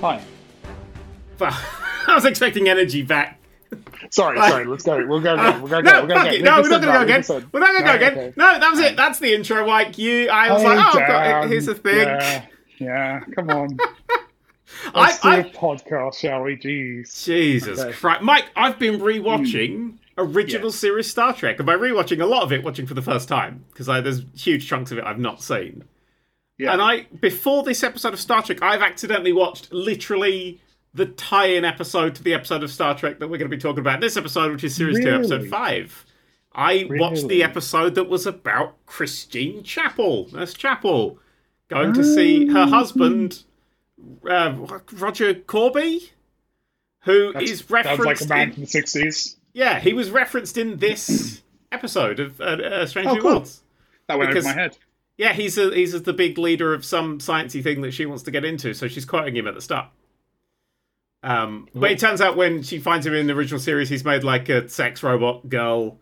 Hi. But I was expecting energy back. Sorry, sorry. Let's go. We'll go. Again. We'll go. Again. No, we'll go again. no, we're not going to go again. leave this in. We're not going to go again. okay. No, that was it. That's the intro. Like you, I was Hey, like, oh, I've got, Dan. here's the thing. Yeah, yeah. Come on. I, Let's do I, a podcast, shall we? Jeez. Jesus Okay. Christ, Mike! I've been rewatching hmm. original Yes. series Star Trek, and by rewatching a lot of it, watching for the first time because there's huge chunks of it I've not seen. Yeah. And I, before this episode of Star Trek, I've accidentally watched literally the tie-in episode to the episode of Star Trek that we're going to be talking about in this episode, which is Series Two, Episode Five. I watched the episode that was about Christine Chapel, Nurse Chapel, going to see her husband, uh, Roger Korby, who is Sounds like a man in- from the sixties. yeah, he was referenced in this episode of uh, uh, Strange Oh, New cool. Worlds. That went Because- over my head. Yeah, he's a, he's the big leader of some sciencey thing that she wants to get into, so she's quoting him at the start. Um, but it turns out when she finds him in the original series, he's made like a sex robot girl,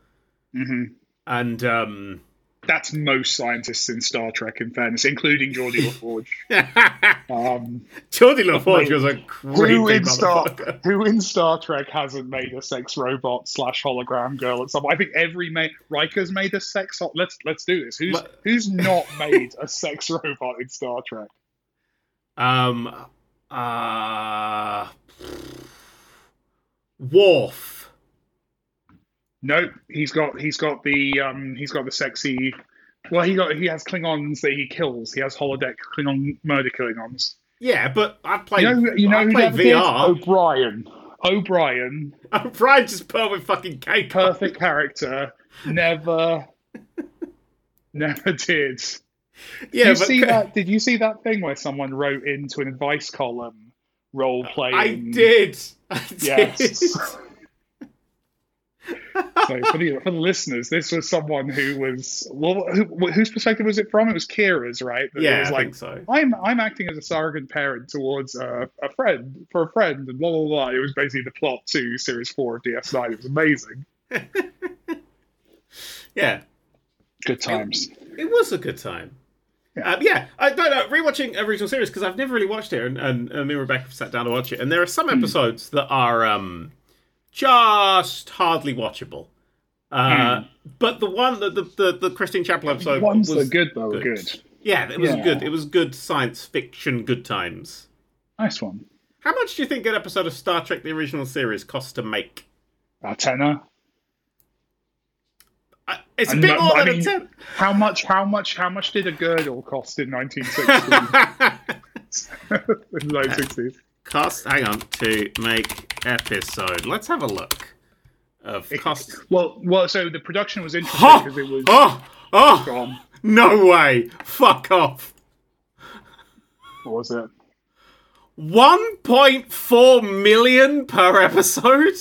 hmm and um, That's most scientists in Star Trek, in fairness, including Geordi LaForge. Um, Geordi LaForge was a creepy who in Star. Who in Star Trek hasn't made a sex robot slash hologram girl at some? I think every ma- Riker's made a sex. ho- Let's let's do this. Who's But- who's not made a sex robot in Star Trek? Um, uh, Worf. Nope. He's got he's got the um he's got the sexy. Well, he got he has Klingons that he kills. He has holodeck Klingon murder Klingons. Yeah, but I played. You know you know I who played? VR. O'Brien. O'Brien, Brian just put on with fucking cake. perfect character, never, never did. Yeah, Did you but see that? Did you see that thing where someone wrote into an advice column role playing? I did. I did. Yes. So for the, for the listeners, this was someone who was well, who, whose perspective was it from? It was Kira's, right? That it Yeah, was I like think so. I'm I'm acting as a surrogate parent towards a, a friend for a friend, and blah blah blah. It was basically the plot to series four of DS9. It was amazing. Yeah, Good times. it was a good time. Yeah. Um, yeah, I no, no, rewatching original series because I've never really watched it, and, and, and me and Rebecca sat down to watch it, and there are some Hmm. episodes that are um, just hardly watchable. Uh, But the one, that the, the, the Christine Chapel episode. Ones was that good though good. good. Yeah, it was Yeah. good. It was good science fiction, good times. Nice one. How much do you think an episode of Star Trek: The Original Series cost to make? A tenner. Uh, It's a And bit no- more I than mean- a ten. How much? How much? How much did a girdle cost in 1960? in the late 60s. cost hang on to make episode let's have a look of cost Well, well. So the production was interesting oh, because it was. oh oh Gone. no way fuck off What was it? 1.4 million per episode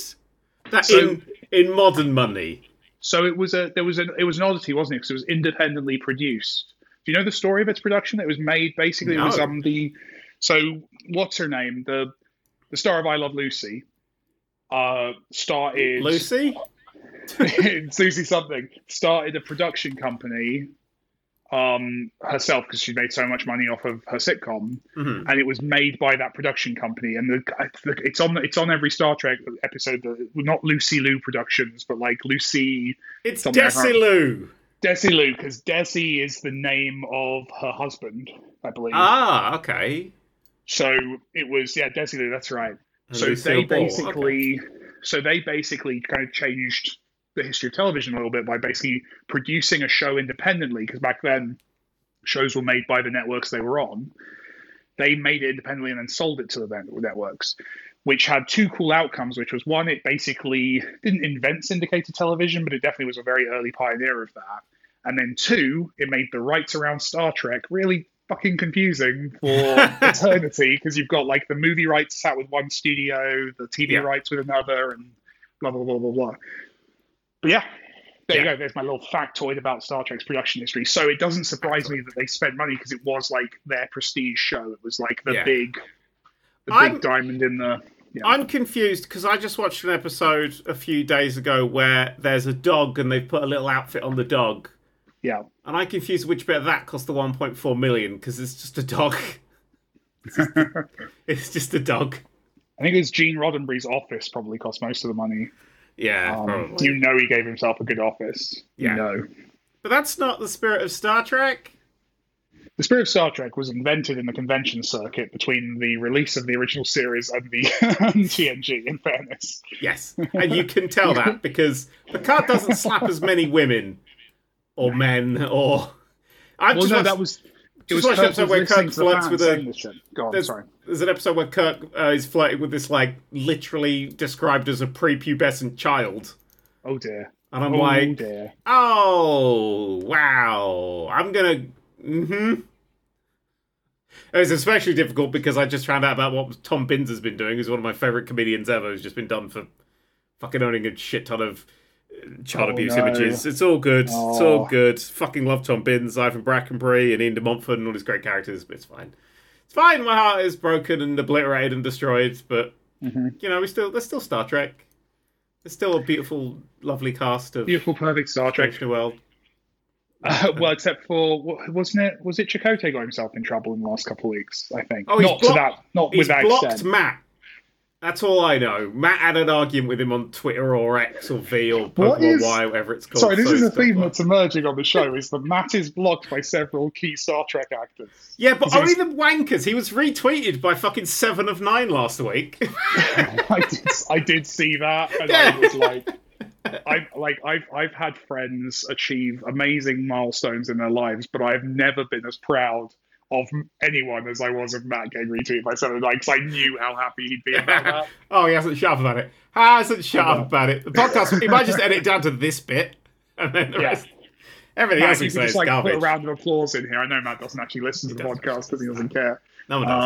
that So- in in modern money So it was a there was an it was an oddity, wasn't it? Because it was independently produced. Do you know the story of its production? It was made basically. It was um the so what's her name the the star of I Love Lucy. Uh, started lucy? Susie something started a production company um herself because she made so much money off of her sitcom. Mhm. and it was made by that production company. And the, it's on it's on every Star Trek episode not Lucy Lou Productions but like Lucy it's Something Lou. desilu Desilu because Desi is the name of her husband I believe. Ah okay. So it was yeah Desilu that's right And so they Ball, basically so they basically kind of changed the history of television a little bit by basically producing a show independently because back then shows were made by the networks they were on. They made it independently and then sold it to the networks which had two cool outcomes which was one it basically didn't invent syndicated television but it definitely was a very early pioneer of that. And then two it made the rights around star trek really fucking confusing for eternity because you've got like the movie rights sat with one studio the tv Yeah. rights with another and blah blah blah blah blah. But yeah there you go. There's my little factoid about star trek's production history. So it doesn't surprise me that they spent money because it was like their prestige show. It was like the Yeah. big the I'm- big diamond in the yeah. I'm confused because I just watched an episode a few days ago where there's a dog and they've put a little outfit on the dog, yeah and I confused which bit of that cost the 1.4 million because it's just a dog. It's just a dog. I think it's Gene Roddenberry's office probably cost most of the money. Yeah, Um, you know he gave himself a good office. Yeah. You know. But that's not the spirit of Star Trek. The spirit of Star Trek was invented in the convention circuit between the release of the original series and the TNG, in fairness. Yes, and you can tell that because Picard doesn't slap as many women or men or. I've Well, just no, watched, that was. It was watched an episode where Kirk flirts with a-. Go on, there's, sorry. there's an episode where Kirk uh, is flirting with this like literally described as a prepubescent child, Oh dear. and I'm oh like, dear. oh wow, I'm gonna. Mm-hmm. It was especially difficult because I just found out about what Tom Binns has been doing. He's one of my favorite comedians ever. Who's just been done for fucking owning a shit ton of child Oh, abuse no. images. It's all good. It's all Oh. good. Fucking love Tom Binns, Ivan Brackenbury, and Ian D. Montfort, and all these great characters. But it's fine. It's fine. My heart is broken and obliterated and destroyed. But Mhm. you know, we still there's still Star Trek. There's still a beautiful, lovely cast of Beautiful, perfect Star Trek. New World. Uh, well, except for wa- wasn't it? Was it Chakotay got himself in trouble in the last couple of weeks? I think. Oh, he's not to blocked- that. Not He's with that blocked extent. Matt. That's all I know. Matt had an argument with him on Twitter or X or V or What Pokemon Y, whatever it's called. Sorry, this So is a theme not- that's emerging on the show: is that Matt is blocked by several key Star Trek actors. Yeah, but Is only the wankers. He was retweeted by fucking seven of nine last week. I did, I did see that, and Yeah. I was like, I've like I've I've had friends achieve amazing milestones in their lives, but I've never been as proud of anyone as I was of Matt getting retweeted by someone like because I knew how happy he'd be about that. oh, he hasn't shut up about it. Hasn't shut up about it. The podcast, he might just edit down to this bit, and then the Yeah. rest. Everything Matt, else he could just is like put a round of applause in here. I know Matt doesn't actually listen to the podcast because he doesn't care. No one does.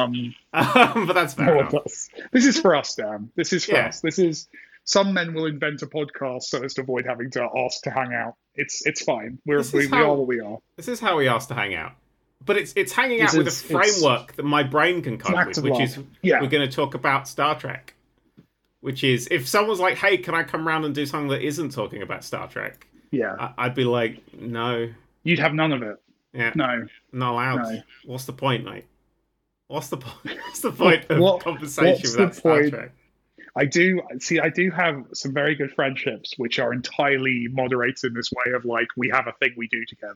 Um, but that's fair no. This is for us, Dan. This is for Yeah. us. This is some men will invent a podcast so as to avoid having to ask to hang out. It's it's fine. We're we, is we are what we are. This is how we ask to hang out. But it's it's hanging out with a framework that my brain can cope with, which love. is Yeah. we're going to talk about Star Trek. Which is, if someone's like, "Hey, can I come around and do something that isn't talking about Star Trek?" Yeah. I- I'd be like, "No, You'd have none of it. yeah, No. not allowed. No. What's the point, mate? What's the point? What's the point of What- conversation without Star point? Trek?" I do see. I do have some very good friendships, which are entirely moderated in this way of like we have a thing we do together.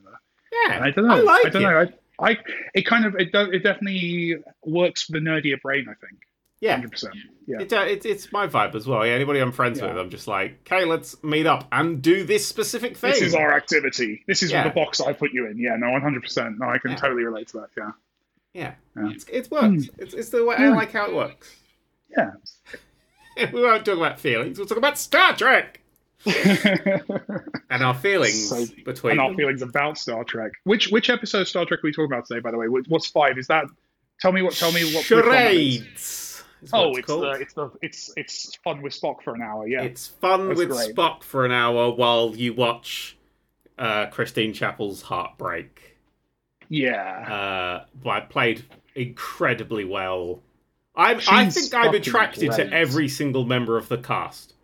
Yeah, And I don't know. I like don't it. know. I, I it kind of it do, it definitely works for the nerdier brain. I think. Yeah, Hundred percent. Yeah. It, uh, it, it's my vibe as well. Yeah, anybody I'm friends Yeah. with, I'm just like, okay, let's meet up and do this specific thing. This is our activity. This is Yeah. the box I put you in. Yeah. No. One hundred percent. No. I can Yeah. totally relate to that. Yeah. yeah, Yeah. It's, it's worked. It's, it's the way I like how it works. Yeah. we won't talk about feelings. We'll talk about Star Trek and our feelings So- between and our them. feelings about Star Trek. Which which episode of Star Trek are we talking about today? By the way, what's five? Is that? Tell me what. Tell me what. which one that is. Charades. Oh, it's, it's the it's the it's it's fun with Spock for an hour. Yeah. It's fun That's with great. Spock for an hour while you watch uh, Christine Chapel's Heartbreak. yeah. Uh, but I played incredibly well. I I think I'm attracted great. to every single member of the cast.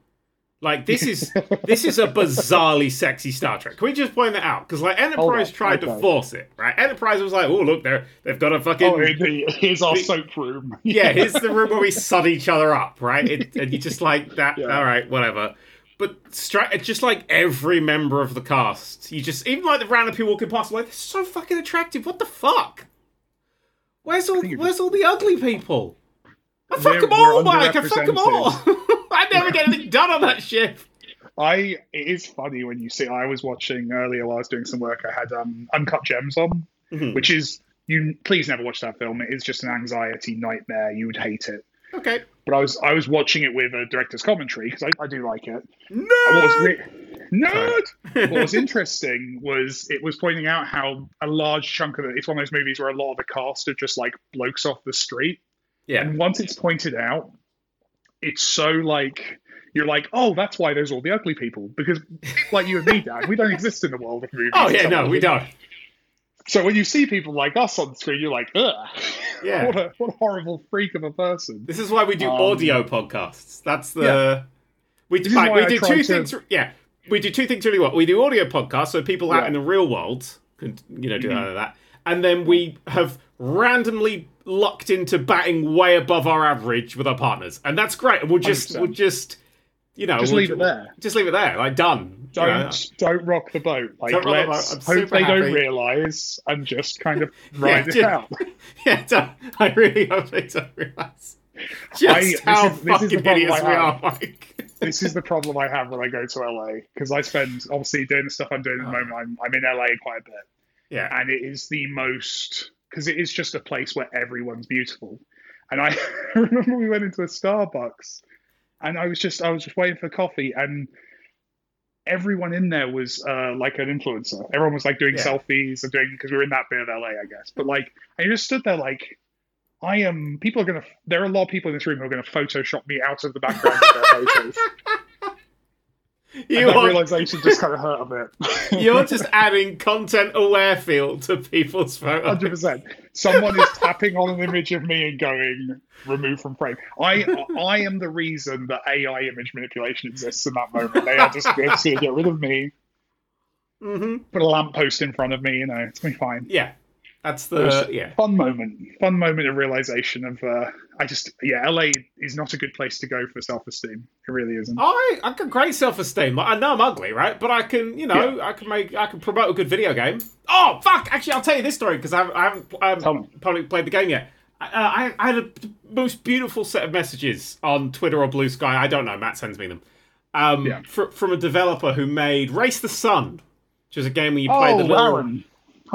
Like this is this is a bizarrely sexy Star Trek. Can we just point that out? Because like Enterprise on, tried to force it, right? Enterprise was like, "Oh look, they're they've got a fucking oh, here's our the- soap room. yeah, here's the room where we sud each other up, right? It, and you just like that. Yeah. All right, whatever. But stra- just like every member of the cast, you just even like the random people walking past, like they're so fucking attractive. What the fuck? Where's all think Where's all the ugly people? I fuck them all, Mike. I fuck them all. I never get anything done on that ship. I it is funny when you see. I was watching earlier while I was doing some work. I had um, Uncut Gems on, Mhm. which is you. Please never watch that film. It is just an anxiety nightmare. You would hate it. Okay. But I was I was watching it with a director's commentary because I, I do like it. No. And what was re- nerd? what was interesting was it was pointing out how a large chunk of it. It's one of those movies where a lot of the cast are just like blokes off the street. Yeah. And once it's pointed out, it's so like you're like, oh, that's why there's all the ugly people because people like you and me, Dad, we don't exist in the world of movies. Oh yeah. No, we don't. So when you see people like us on screen, you're like, ugh, Yeah. what a what a horrible freak of a person. This is why we do Um, audio podcasts. That's the Yeah. we like, we I do two to- things. Yeah, we do two things really well. We do audio podcasts, so people out Yeah. in the real world can you know do Mhm. that, that, and then we have randomly lucked into batting way above our average with our partners, and that's great. And we'll just 100%. we'll just you know Just we'll leave it there. Just leave it there, like done. Don't know? don't rock the boat. Like Don't rock the let's boat. Hope they happy. don't realise and just kind of ride it just- out. yeah, don't- I really hope they don't realize just I- this how is- fucking problem idiots I we have. are, Mike. this is the problem I have when I go to LA because I spend obviously doing the stuff I'm doing at the Oh. moment. I'm, I'm in LA quite a bit, Yeah, and it is the most because it is just a place where everyone's beautiful. And I remember we went into a Starbucks, and I was just I was just waiting for coffee, and everyone in there was uh, like an influencer. Everyone was like doing Yeah. selfies and doing because we were in that bit of LA, I guess. But like, I just stood there like. I am. People are gonna. There are a lot of people in this room who are gonna Photoshop me out of the background of their photos. You that are realization just kind of hurt a bit. you're just adding content aware feel to people's photos. Hundred percent. Someone is tapping on an image of me and going remove from frame. I I am the reason that AI image manipulation exists in that moment. They are just going to get rid of me, hmm put a lamppost in front of me. You know, it's me fine. Yeah, that's the yeah. Fun moment. Fun moment of realization of. Uh, I just yeah, LA is not a good place to go for self esteem. It really isn't. I I got great self esteem. I know I'm ugly, right? But I can, you know, I can make, I can promote a good video game. Oh fuck! Actually, I'll tell you this story because I haven't, I haven't, I haven't probably played the game yet. Uh, I, I had a most beautiful set of messages on Twitter or Blue Sky. I don't know. Matt sends me them. Um, Yeah. fr- from a developer who made Race the Sun, which is a game where you play Oh, the little. Aaron.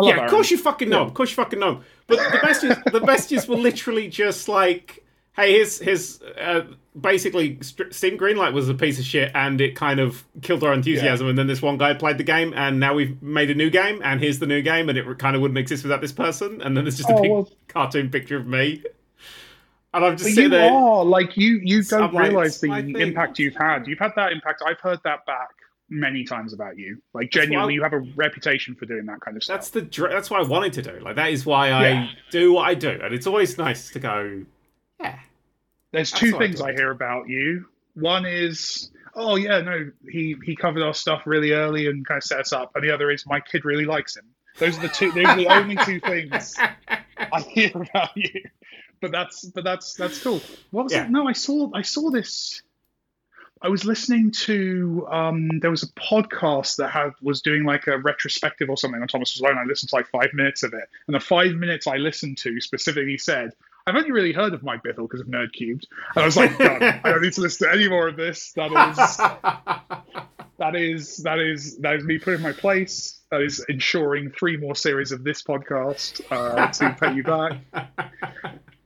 Yeah, of course you fucking know. Of course you fucking know. But the messages, the messages were literally just like, "Hey, his his uh, basically St- Steam Greenlight was a piece of shit, and it kind of killed our enthusiasm. And then this one guy played the game, and now we've made a new game, and here's the new game, and it kind of wouldn't exist without this person. And then there's just a Oh, big well- cartoon picture of me, and I'm just sitting you there. are like you. You don't I'm like, realize it's the impact you've had. You've had that impact. I've heard that back many times about you. Like genuinely, you have a reputation for doing that kind of stuff. That's the that's what I wanted to do. Like that is why I Yeah. do what I do, and it's always nice to go. Yeah, There's That's two what I things. I hear about you. One is, oh yeah, no, he he covered our stuff really early and kind of set us up, and the other is my kid really likes him. Those are the two. Those are the only two things I hear about you. But that's but that's that's cool. What was Yeah. it? No, I saw I saw this. I was listening to um, there was a podcast that had was doing like a retrospective or something on Thomas was Alone. I listened to like five minutes of it, and the five minutes I listened to specifically said, "I've only really heard of Mike Bithell because of Nerd Cubed," and I was like, "God, I don't need to listen to any more of this. That is that is that is that is me putting my place. That is ensuring three more series of this podcast uh, to pay you back."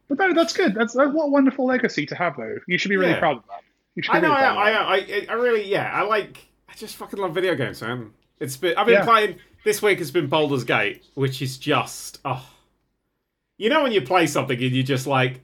But no, that's good. That's, that's what a wonderful legacy to have, though. You should be really Yeah. proud of that. You should be I know. I, I. I, I really, yeah. I like. I just fucking love video games, man. It's been. I've been Yeah. playing. This week has been Baldur's Gate, which is just. Oh, you know when you play something and you just like.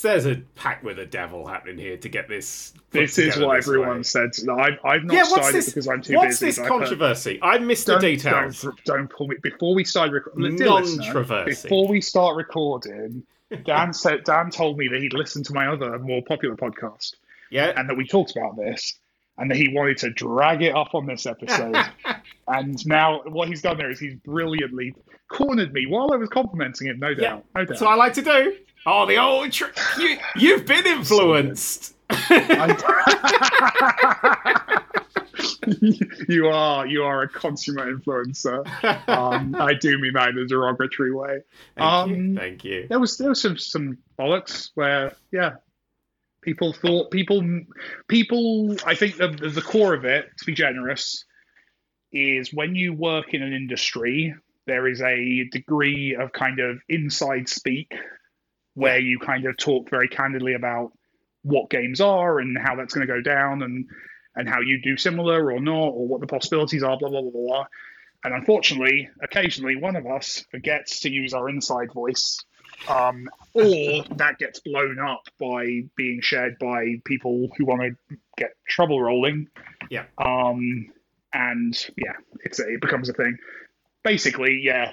There's a pact with the devil happening here to get this. This is together what this everyone way." said. No, I've, I've not Yeah, what's started this? because I'm too what's busy. this but I've controversy? I missed the Don't- details. Don't, don't pull me before we start recording. Non-troversy. Before we start recording, Dan said Dan told me that he'd listened to my other more popular podcast yeah, and that we talked about this and that he wanted to drag it up on this episode. and now what he's done there is he's brilliantly cornered me while I was complimenting him. No doubt, Yeah. no doubt. that's what I like to do. Oh, the old trick. You, you've been influenced. you are you are a consummate influencer. Um, I do mean that in a derogatory way. Thank um, you. Thank you. There was there was some some bollocks where yeah, people thought people people. I think the the core of it, to be generous, is when you work in an industry, there is a degree of kind of inside speak where you kind of talk very candidly about what games are and how that's going to go down and and how you do similar or not or what the possibilities are blah blah blah blah and unfortunately occasionally one of us forgets to use our inside voice um, or that gets blown up by being shared by people who want to get trouble rolling Yeah. um, and yeah it's a, it becomes a thing basically yeah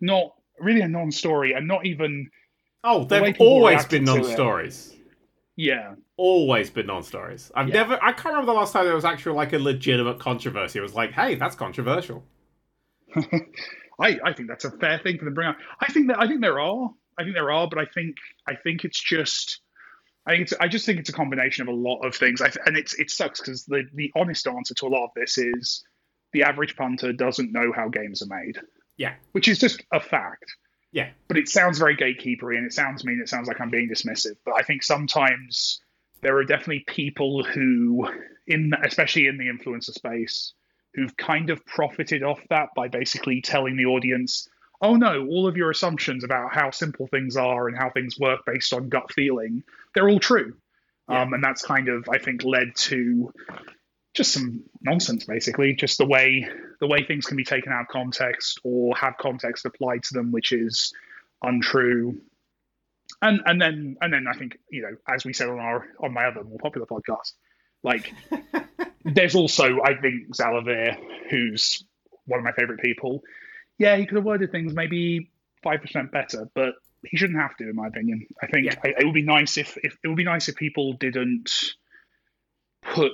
not really a non-story and not even Oh, they've people always been non-stories. yeah Always been non-stories. I've Yeah. never. I can't remember the last time there was actually like a legitimate controversy. It was like, hey, that's controversial. I, I think that's a fair thing for them to bring up. I think that I think there are. I think there are, but I think I think it's just I think it's, I just think it's a combination of a lot of things. I, and it's it sucks because the the honest answer to a lot of this is the average punter doesn't know how games are made. Yeah. Which is just a fact. Yeah. But it sounds very gatekeepery and it sounds mean. It sounds like I'm being dismissive. But I think sometimes there are definitely people who, in especially in the influencer space, who've kind of profited off that by basically telling the audience, oh no, all of your assumptions about how simple things are and how things work based on gut feeling, they're all true. Yeah. Um, and that's kind of, I think, led to just some nonsense basically just the way the way things can be taken out of context or have context applied to them which is untrue and and then and then i think you know as we said on our on my other more popular podcast like there's also i think Xalavier, who's one of my favorite people yeah he could have worded things maybe 5% better but he shouldn't have to in my opinion i think yeah. it, it would be nice if, if it would be nice if people didn't put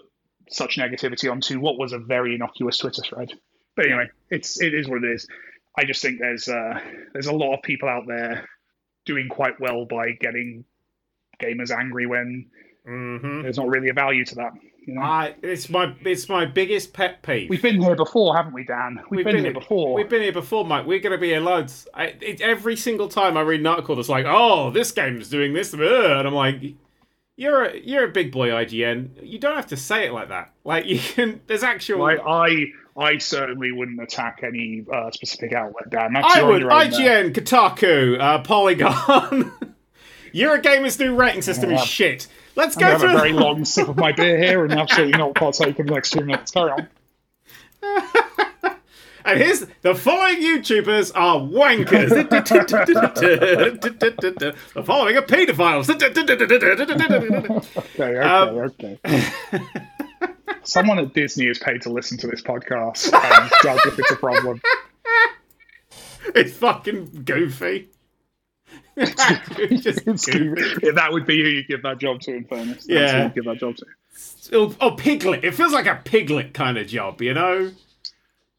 such negativity onto what was a very innocuous Twitter thread. But anyway, it's it is what it is. I just think there's uh, there's a lot of people out there doing quite well by getting gamers angry when mm-hmm. there's not really a value to that. You know? I, it's my it's my biggest pet peeve. We've been here before, haven't we, Dan? We've, we've been, been, here before. We've been here before, Mike. We're going to be here loads. I, it, every single time I read an article that's like, "Oh, this game's doing this," and I'm like, you're a you're a big boy IGN. You don't have to say it like that. Like you can. There's actual. I I, I certainly wouldn't attack any uh, specific outlet. Dan, That's I would. IGN, Kotaku, uh, Polygon. Eurogamer's new rating system yeah. is shit. Let's go I'm through. a very long sip of my beer here and absolutely not partake in the next two minutes. Carry on. And here's the following YouTubers are wankers. the following are pedophiles. okay, okay, um, okay. Someone at Disney is paid to listen to this podcast and judge if it's a problem. It's fucking goofy. Just that would be who you give that job to. In fairness, That's yeah, give that job to. Oh, oh, Piglet. It feels like a Piglet kind of job, you know.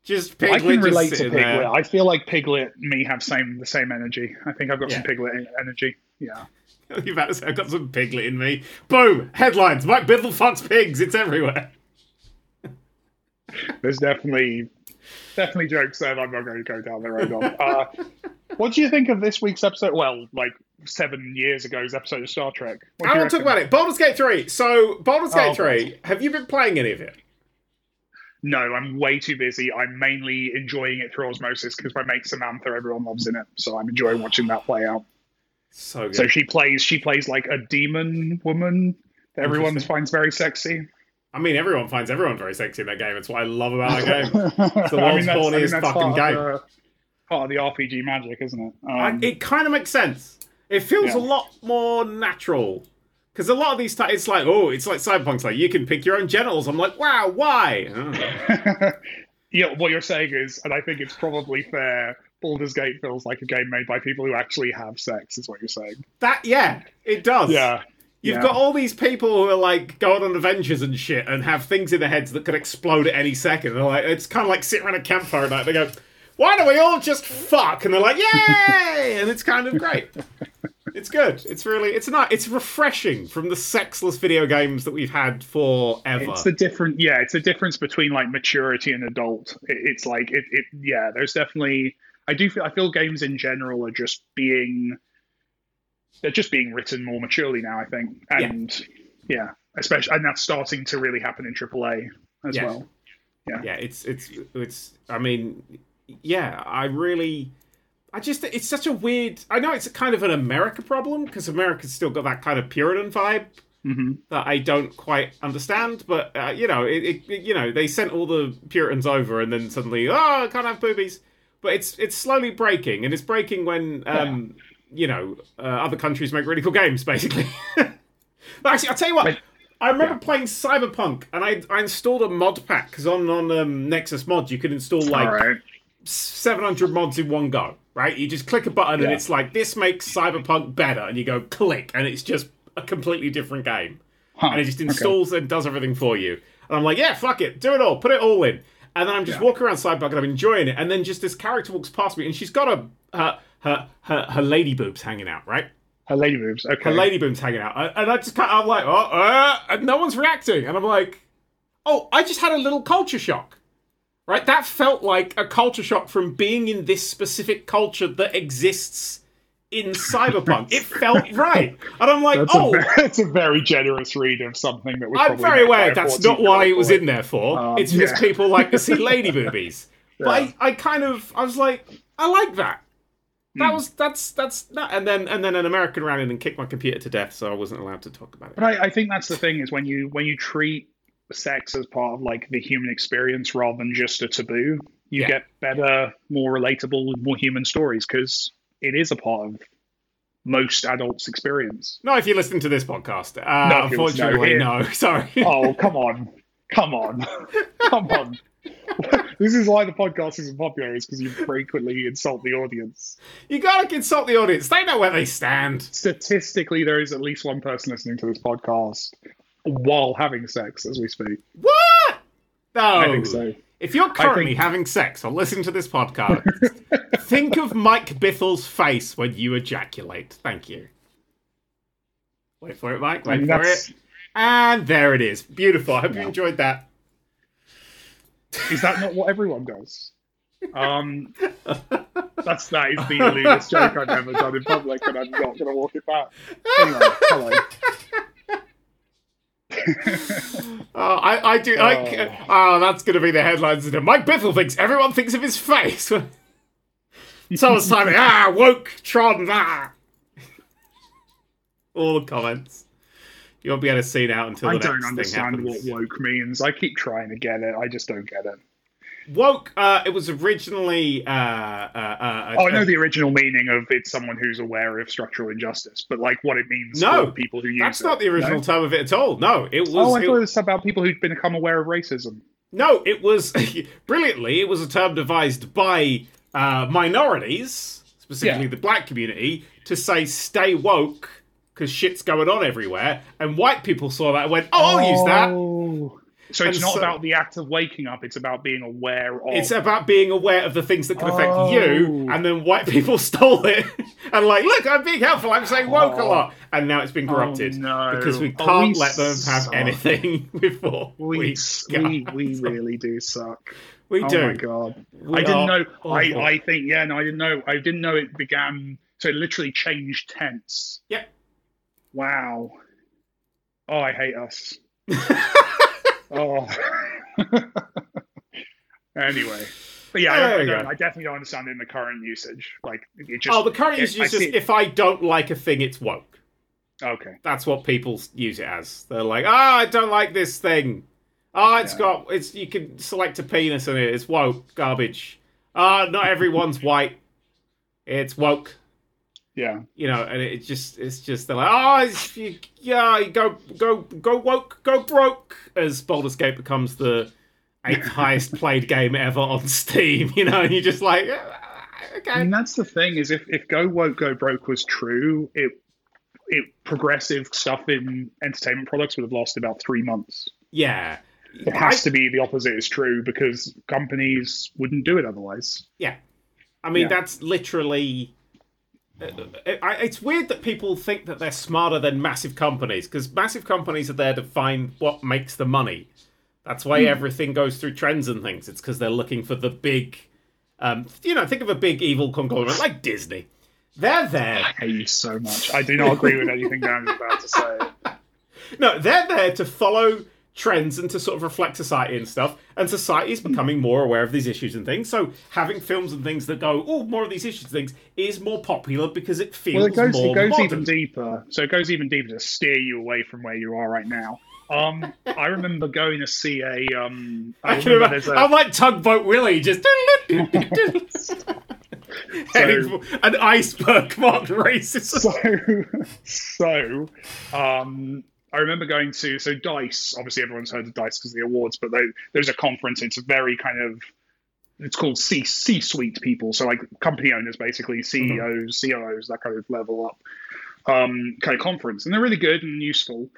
Just Piglet. I can relate to Piglet. There. I feel like Piglet me have same the same energy. I think I've got yeah. some Piglet energy. Yeah. You about to say I've got some Piglet in me. Boom! Headlines: Mike Bithell fucks pigs. It's everywhere. There's definitely definitely jokes there. I'm not going to go down the road of. Uh, what do you think of this week's episode? Well, like seven years ago's episode of Star Trek. What I want to talk about it. Baldur's Gate 3. So, Baldur's Gate oh, 3, have you been playing any of it? no, I'm way too busy. I'm mainly enjoying it through osmosis because my mate Samantha, everyone loves in it, so I'm enjoying watching that play out. So good. So she plays she plays like a demon woman that everyone finds very sexy. I mean, everyone finds everyone very sexy in that game. It's what I love about that game. It's the world's I mean, corniest I mean, fucking game. The, part of the RPG magic, isn't it? Um, I, it kind of makes sense. It feels yeah. a lot more natural because a lot of these, t- it's like, oh, it's like Cyberpunk's like, you can pick your own genitals. I'm like, wow, why? Oh. yeah, what you're saying is, and I think it's probably fair, Baldur's Gate feels like a game made by people who actually have sex, is what you're saying. That, yeah, it does. Yeah. You've yeah. got all these people who are like going on adventures and shit and have things in their heads that could explode at any second. And like, it's kind of like sitting around a campfire and they go, why don't we all just fuck? And they're like, yay! and it's kind of great. It's good. It's really it's not it's refreshing from the sexless video games that we've had forever. It's the different yeah, it's a difference between like maturity and adult. It, it's like it, it yeah, there's definitely I do feel I feel games in general are just being they're just being written more maturely now, I think. And yeah, yeah especially and that's starting to really happen in AAA as yeah. well. Yeah. Yeah, it's it's it's I mean, yeah, I really I just it's such a weird. I know it's kind of an America problem because America's still got that kind of Puritan vibe mm-hmm. that I don't quite understand. But uh, you know, it, it, you know they sent all the Puritans over, and then suddenly, oh, I can't have boobies. But it's it's slowly breaking, and it's breaking when um, yeah. You know uh, other countries make really cool games, basically. but actually, I'll tell you what. I remember yeah. playing Cyberpunk, and I, I installed a mod pack because on on um, Nexus Mods you could install like right. 700 mods in one go right? You just click a button yeah. and it's like, this makes Cyberpunk better. And you go click and it's just a completely different game. Huh. And it just installs okay. and does everything for you. And I'm like, yeah, fuck it. Do it all. Put it all in. and then I'm just Yeah. walking around Cyberpunk and I'm enjoying it, and then just this character walks past me, and she's got a her her her, her lady boobs hanging out, right? Her lady boobs. Okay. Her lady boobs hanging out, and I just kind of, I'm like, oh, uh, and no one's reacting, and I'm like, oh, I just had a little culture shock. Right, that felt like a culture shock from being in this specific culture that exists in cyberpunk. it felt right, and I'm like, That's, oh, a that's a very generous read of something that was. I'm very aware that's not why it was in there for. Um, it's just yeah. people like to see lady boobies. But I, I kind of, I was like, I like that. That Hmm. was that's that's not, and then and then an American ran in and kicked my computer to death, so I wasn't allowed to talk about it. But I, I think that's the thing is when you when you treat sex as part of like the human experience rather than just a taboo, you Yeah. get better, more relatable, more human stories because it is a part of most adults' experience. No, if you listen to this podcast, uh, No, listen- no, unfortunately, no. Sorry. Oh come on, come on, come on. this is why the podcast isn't popular is because you frequently insult the audience. You gotta insult the audience. They know where they stand. Statistically, there is at least one person listening to this podcast while having sex as we speak. What? No. I think so. If you're currently think- having sex or listening to this podcast, think of Mike Bithell's face when you ejaculate. Thank you. Wait for it, Mike. I Wait mean, for that's, it. And there it is. Beautiful. I hope you enjoyed that. Is that not what everyone does? Um, that's that is the elitist joke I've ever done in public, and I'm not going to walk it back. Anyway, hello. Oh, I, I do. I, oh, that's going to be the headlines. Today. Mike Bithell thinks everyone thinks of his face. Someone's typing, ah, woke, Tron, ah. All the comments. You won't be able to see now until the I don't understand what woke means. I keep trying to get it. I just don't get it. Woke. Uh, it was originally. Uh, uh, uh, Oh, I know the original meaning of it's someone who's aware of structural injustice, but like what it means No, for people who use it. That's it. not the original No? term of it at all. No, it was. Oh, I it- thought it was about people who'd become aware of racism. No, it was brilliantly. It was a term devised by uh, minorities, specifically Yeah. the black community, to say "stay woke" because shit's going on everywhere. And white people saw that and went, "Oh, I'll use that." Oh. So it's And not so- about the act of waking up; it's about being aware of. It's about being aware of the things that can affect Oh. you, and then white people stole it and like, look, I'm being helpful. I'm saying woke a Oh. lot, and now it's been oh, corrupted no. because we Oh, can't we let them have suck. anything before we we. we, we really do suck. We oh do. my god! We I didn't know. I. I think yeah. No, I didn't know. I didn't know it began. So it literally changed tense. Yep. Wow. Oh, I hate us. oh. anyway, but yeah, I, I, don't. I definitely don't understand it in the current usage. Like it just. Oh, the current it- usage is just if I don't like a thing, it's woke. Okay. That's what people use it as. They're like, ah, I don't like this thing. Ah, it's Yeah. got it's you can select a penis in it. It's woke garbage. Ah, not everyone's white. It's woke. Yeah. You know, and it just it's just they're like, oh, you, yeah, you go go go woke, go broke. As Baldur's Gate becomes the eighth highest played game ever on Steam. You know, and you're just like, okay. And that's the thing is if, if Go Woke Go Broke was true, it it progressive stuff in entertainment products would have lasted about three months. Yeah. It has to be the opposite is true because companies wouldn't do it otherwise. Yeah, I mean Yeah. that's literally. Uh, I- It's weird that people think that they're smarter than massive companies because massive companies are there to find what makes the money. That's why everything goes through trends and things. It's because they're looking for the big, um, you know, think of a big evil conglomerate like Disney. They're there. I hate you so much. I do not agree with anything Dan is about to say. No, they're there to follow trends and to sort of reflect society and stuff. And society is becoming more aware of these issues and things. So having films and things that go, oh, more of these issues and things is more popular because it feels Well, it goes more it goes modern. even deeper. So it goes even deeper to steer you away from where you are right now. Um, I remember going to see a. Um, I, I can remember a. I'm like Tugboat Willie, just for an iceberg marked racism. so, so um, I remember going to so Dice. Obviously, everyone's heard of Dice because of the awards, but they, there's a conference. It's a very kind of it's called C C suite people, so like company owners, basically CEOs, COOs, that kind of level up um, kind of conference, and they're really good and useful.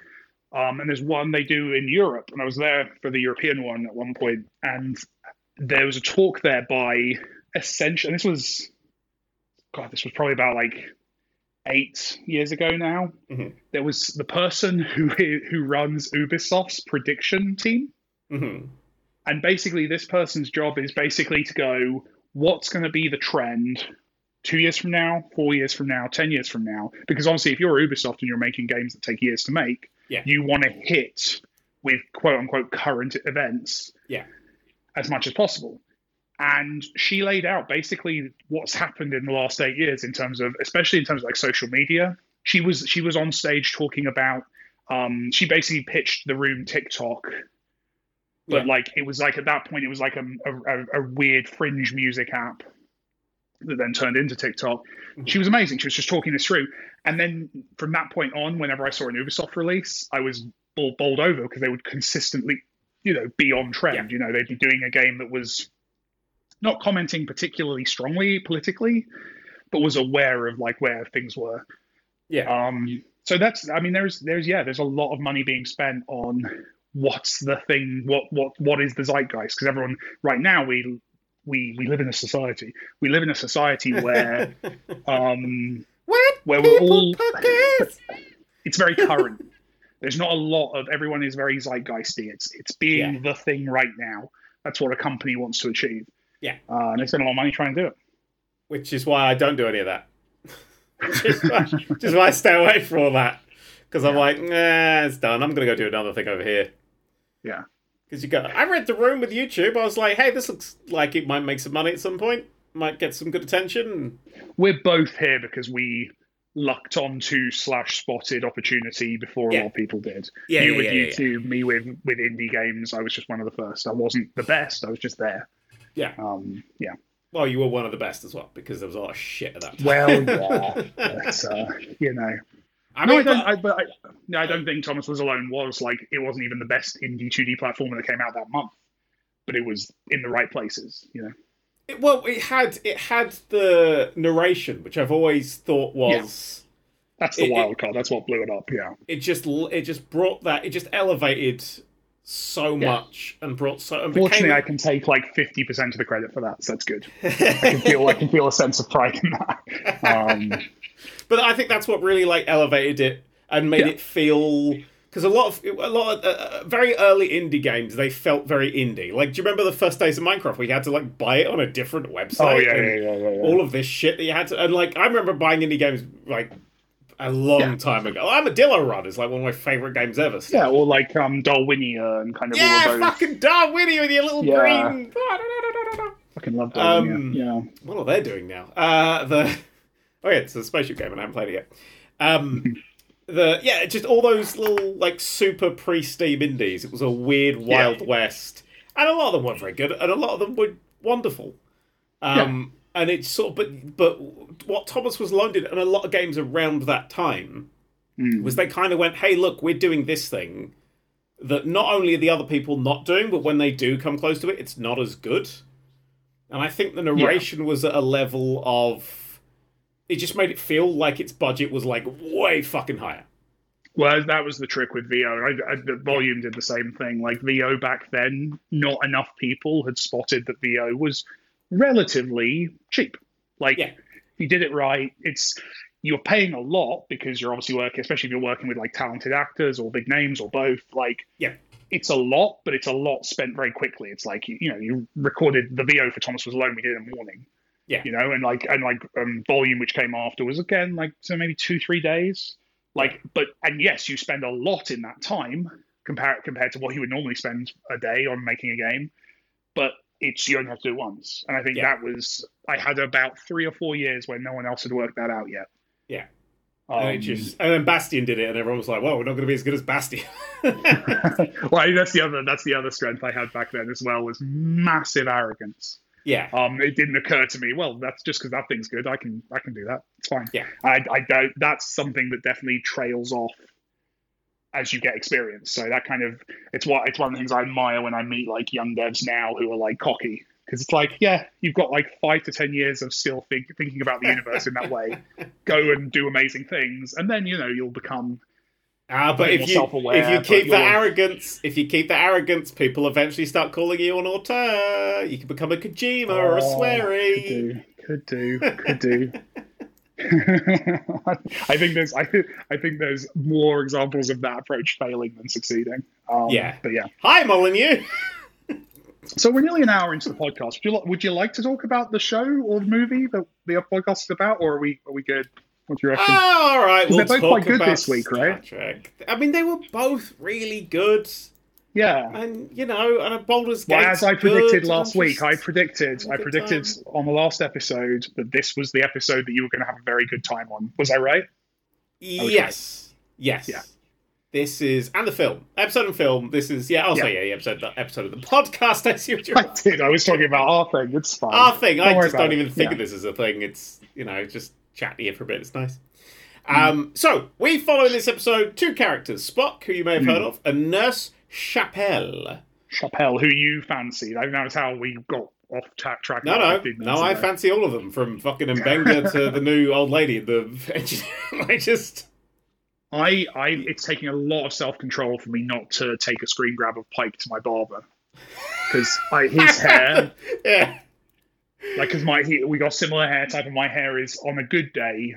Um, and there's one they do in Europe, and I was there for the European one at one point, and there was a talk there by essentially, and this was, God, this was probably about like eight years ago now. Mhm. There was the person who who runs Ubisoft's prediction team, hmm and basically this person's job is basically to go, what's going to be the trend two years from now, four years from now, ten years from now? Because obviously, if you're Ubisoft and you're making games that take years to make, Yeah. you want to hit with quote unquote current events Yeah. as much as possible. And she laid out basically what's happened in the last eight years in terms of, especially in terms of like social media. She was she was on stage talking about. Um, she basically pitched the room TikTok, but Yeah. like it was like at that point it was like a, a, a weird fringe music app that then turned into TikTok. She was amazing. She was just talking this through, and then from that point on, whenever I saw an Ubisoft release, I was bowled, bowled over because they would consistently, you know, be on trend. You know, they'd be doing a game that was not commenting particularly strongly politically, but was aware of like where things were. Yeah. Um, so that's, I mean, there's, there's, yeah, there's a lot of money being spent on what's the thing, what, what, what is the zeitgeist? Because everyone right now we, we, we live in a society. We live in a society where, um, what? where we're all, it's very current. There's not a lot of everyone is very zeitgeisty. It's it's being the thing right now. That's what a company wants to achieve. Yeah. uh, and they spend a lot of money trying to do it. Which is why I don't do any of that. just, why, just why I stay away from all that. Because I'm like, nah, it's done. I'm going to go do another thing over here. Yeah. Because you go, I read the room with YouTube. I was like, hey, this looks like it might make some money at some point. Might get some good attention. We're both here because we lucked onto slash spotted opportunity before Yeah. a lot of people did. Yeah, you yeah, with yeah, yeah. YouTube, me with with indie games. I was just one of the first. I wasn't the best. I was just there. Yeah. Um, yeah. Well, you were one of the best as well because there was a lot of shit at that time. Well, yeah. but, uh, you know. I No, I don't. I, but I, no, I don't think Thomas Was Alone was like it wasn't even the best indie 2D platformer that came out that month, but it was in the right places. You know. It, well, it had it had the narration, which I've always thought was That's the it- wild card. That's what blew it up. Yeah. it just it just brought that it just elevated so Yeah. much and brought so. And Fortunately, I can take like fifty percent of the credit for that, so that's good. I can feel I can feel a sense of pride in that. Um, but I think that's what really like elevated it and made Yeah. it feel because a lot of a lot of uh, uh, very early indie games they felt very indie. Like, do you remember the first days of Minecraft? We had to like buy it on a different website. oh yeah, yeah, yeah, yeah. All of this shit that you had to, and like I remember buying indie games like a long Yeah. time ago. Armadillo Run is like one of my favorite games ever. still. Yeah, or like um, Darwinia and kind of all Yeah, of those. fucking Darwinia with your little Yeah. green. Fucking love Darwinia. Um, yeah. What are they doing now? Uh, the oh yeah, it's a spaceship game, and I haven't played it yet. Um, the yeah, just all those little like super pre-Steam indies. It was a weird Wild West, and a lot of them weren't very good, and a lot of them were wonderful. Um, and it's sort of, but but what Thomas was Alone and a lot of games around that time Mm. was they kind of went, hey, look, we're doing this thing that not only are the other people not doing, but when they do come close to it, it's not as good. And I think the narration was at a level of it just made it feel like its budget was like way fucking higher. Well, that was the trick with VO. I, I, the volume did the same thing. Like VO back then, not enough people had spotted that VO was relatively cheap. Like, Yeah. if you did it right, it's you're paying a lot because you're obviously working, especially if you're working with like talented actors or big names or both. Like, Yeah. it's a lot, but it's a lot spent very quickly. It's like you, you know, you recorded the VO for Thomas Was Alone. We did it in the morning. Yeah. You know, and like and like um, volume, which came after, was again like so maybe two three days. Like, but and yes, you spend a lot in that time compared compared to what you would normally spend a day on making a game, but it's you only have to do it once. And I think Yeah. that was I had about three or four years where no one else had worked that out yet. Yeah. Um, and, just, and then Bastion did it, and everyone was like, "Well, we're not going to be as good as Bastion." well, that's the other that's the other strength I had back then as well was massive arrogance. yeah, Um, it didn't occur to me. Well, that's just because that thing's good. I can I can do that. It's fine. Yeah. I, I don't. That's something that definitely trails off as you get experience. So that kind of it's what it's one of the things I admire when I meet like young devs now who are like cocky because it's like yeah you've got like five to ten years of still think, thinking about the universe in that way. Go and do amazing things, and then you know you'll become Ah, but if you if you keep the arrogance, if you keep the arrogance, people eventually start calling you an auteur. You can become a Kojima or a Oh, Swery. Could do, could do, could do. I think there's, I think, I think there's more examples of that approach failing than succeeding. Um, Yeah. but yeah. Hi, Molyneux. So we're nearly an hour into the podcast. Would you, would you like to talk about the show or the movie that the podcast is about, or are we, are we good? What do you reckon? Oh, all right, we'll They're both quite good this week, right? Trek. I mean, they were both really good, yeah. and you know, and a Baldur's Well, as I predicted last week, I predicted, a I predicted time. on the last episode that this was the episode that you were going to have a very good time on. Was I right? Yes, yes. Yeah. This is and the film episode and film. This is yeah. Also, Yeah. Say yeah, the episode the episode of the podcast. I see what you're. I did. I was talking about our thing. It's fine. Our thing. I Don't worry just don't it. even think Yeah. of this as a thing. It's you know just chat here for a bit. It's nice. Mm. Um, so we follow in this episode two characters: Spock, who you may have Mm. heard of, and Nurse Chapel. Chapel, who you fancied. I think that was how we got off ta- track. No, no, no. I fancy all of them, from fucking Mbenga to the new old lady the. I just. I, I, it's taking a lot of self control for me not to take a screen grab of Pike to my barber because his hair, yeah. like, because my he, we got similar hair type, and my hair is on a good day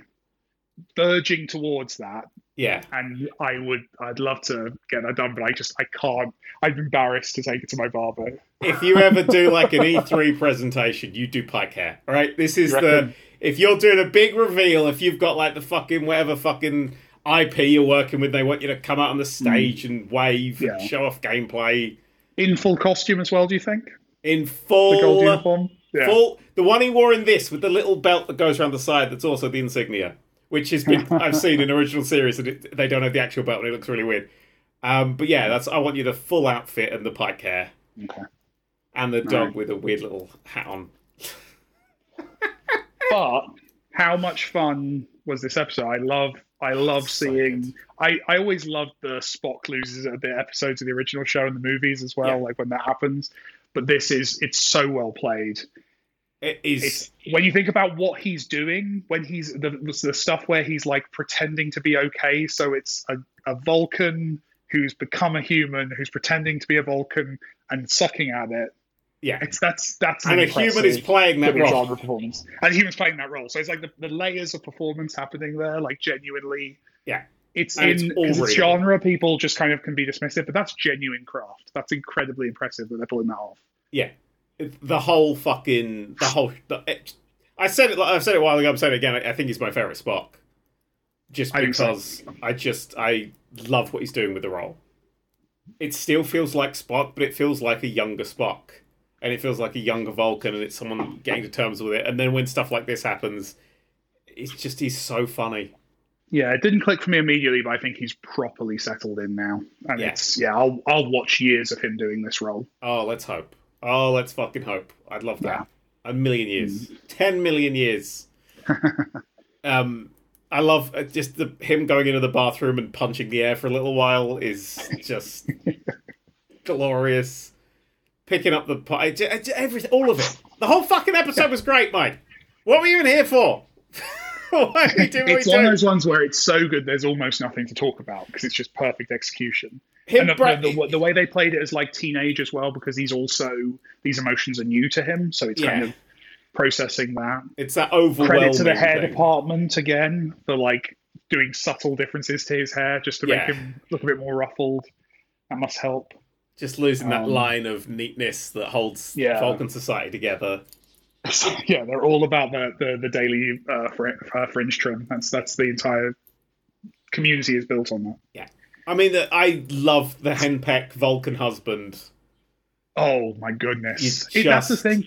verging towards that, Yeah. and I would, I'd love to get that done, but I just, I can't. I'm embarrassed to take it to my barber. if you ever do like an E3 presentation, you do Pike hair. All right, this is the if you're doing a big reveal, if you've got like the fucking whatever fucking IP you're working with, they want you to come out on the mm. stage and wave. Yeah. and show off gameplay In full costume as well, do you think? in full. The gold uniform. Yeah. Full, the one he wore in this with the little belt that goes around the side that's also the insignia, which has been I've seen in original series and it, they don't have the actual belt and it looks really weird. Um, but yeah, that's I want you the full outfit and the pike hair Okay. and the dog Right. with a weird little hat on. but how much fun was this episode? I love I love seeing. I, I always love the Spock loses bit episodes of the original show and the movies as well, Yeah. like when that happens. But this is it's so well played. It is It's when you think about what he's doing, when he's the, the stuff where he's like pretending to be okay. So it's a, a Vulcan who's become a human, who's pretending to be a Vulcan and sucking at it. yeah. It's that's that's And a human is playing that role. genre performance. And a humans playing that role. So it's like the, the layers of performance happening there, like genuinely. Yeah. It's And in it's because it's genre. People just kind of can be dismissive, but that's genuine craft. That's incredibly impressive that they're pulling that off. Yeah, It- the whole fucking the whole. The, it, I said it. I've said it a while ago. I'm saying it again. I, I think he's my favorite Spock, just I because I just I love what he's doing with the role. It still feels like Spock, but it feels like a younger Spock, and it feels like a younger Vulcan, and it's someone getting to terms with it. And then when stuff like this happens, it's just he's so funny. Yeah, it didn't click for me immediately, but I think he's properly settled in now. And Yeah. it's yeah, I'll I'll watch years of him doing this role. Oh, let's hope. Oh, let's fucking hope. I'd love that. Yeah. A million years. Ten million years. um, I love uh, just the him going into the bathroom and punching the air for a little while is just glorious. Picking up the pi- j- j- everything, all of it. The whole fucking episode was great, Mike. What were you even here for? Why are you doing It's one of those ones where it's so good there's almost nothing to talk about because it's just perfect execution. Him and the, the, the, the way they played it as like teenage as well because he's also these emotions are new to him, so it's kind of processing that. it's that overwhelming. Credit to the hair thing. department again for like doing subtle differences to his hair just to Yeah. make him look a bit more ruffled. That must help. Just losing that Um, line of neatness that holds Yeah. Vulcan society together. So, yeah, they're all about the the, the daily uh, fr- uh, fringe trim. That's that's the entire community is built on that. I mean, that I love the henpeck Vulcan husband. Oh my goodness! It's It- that's the thing.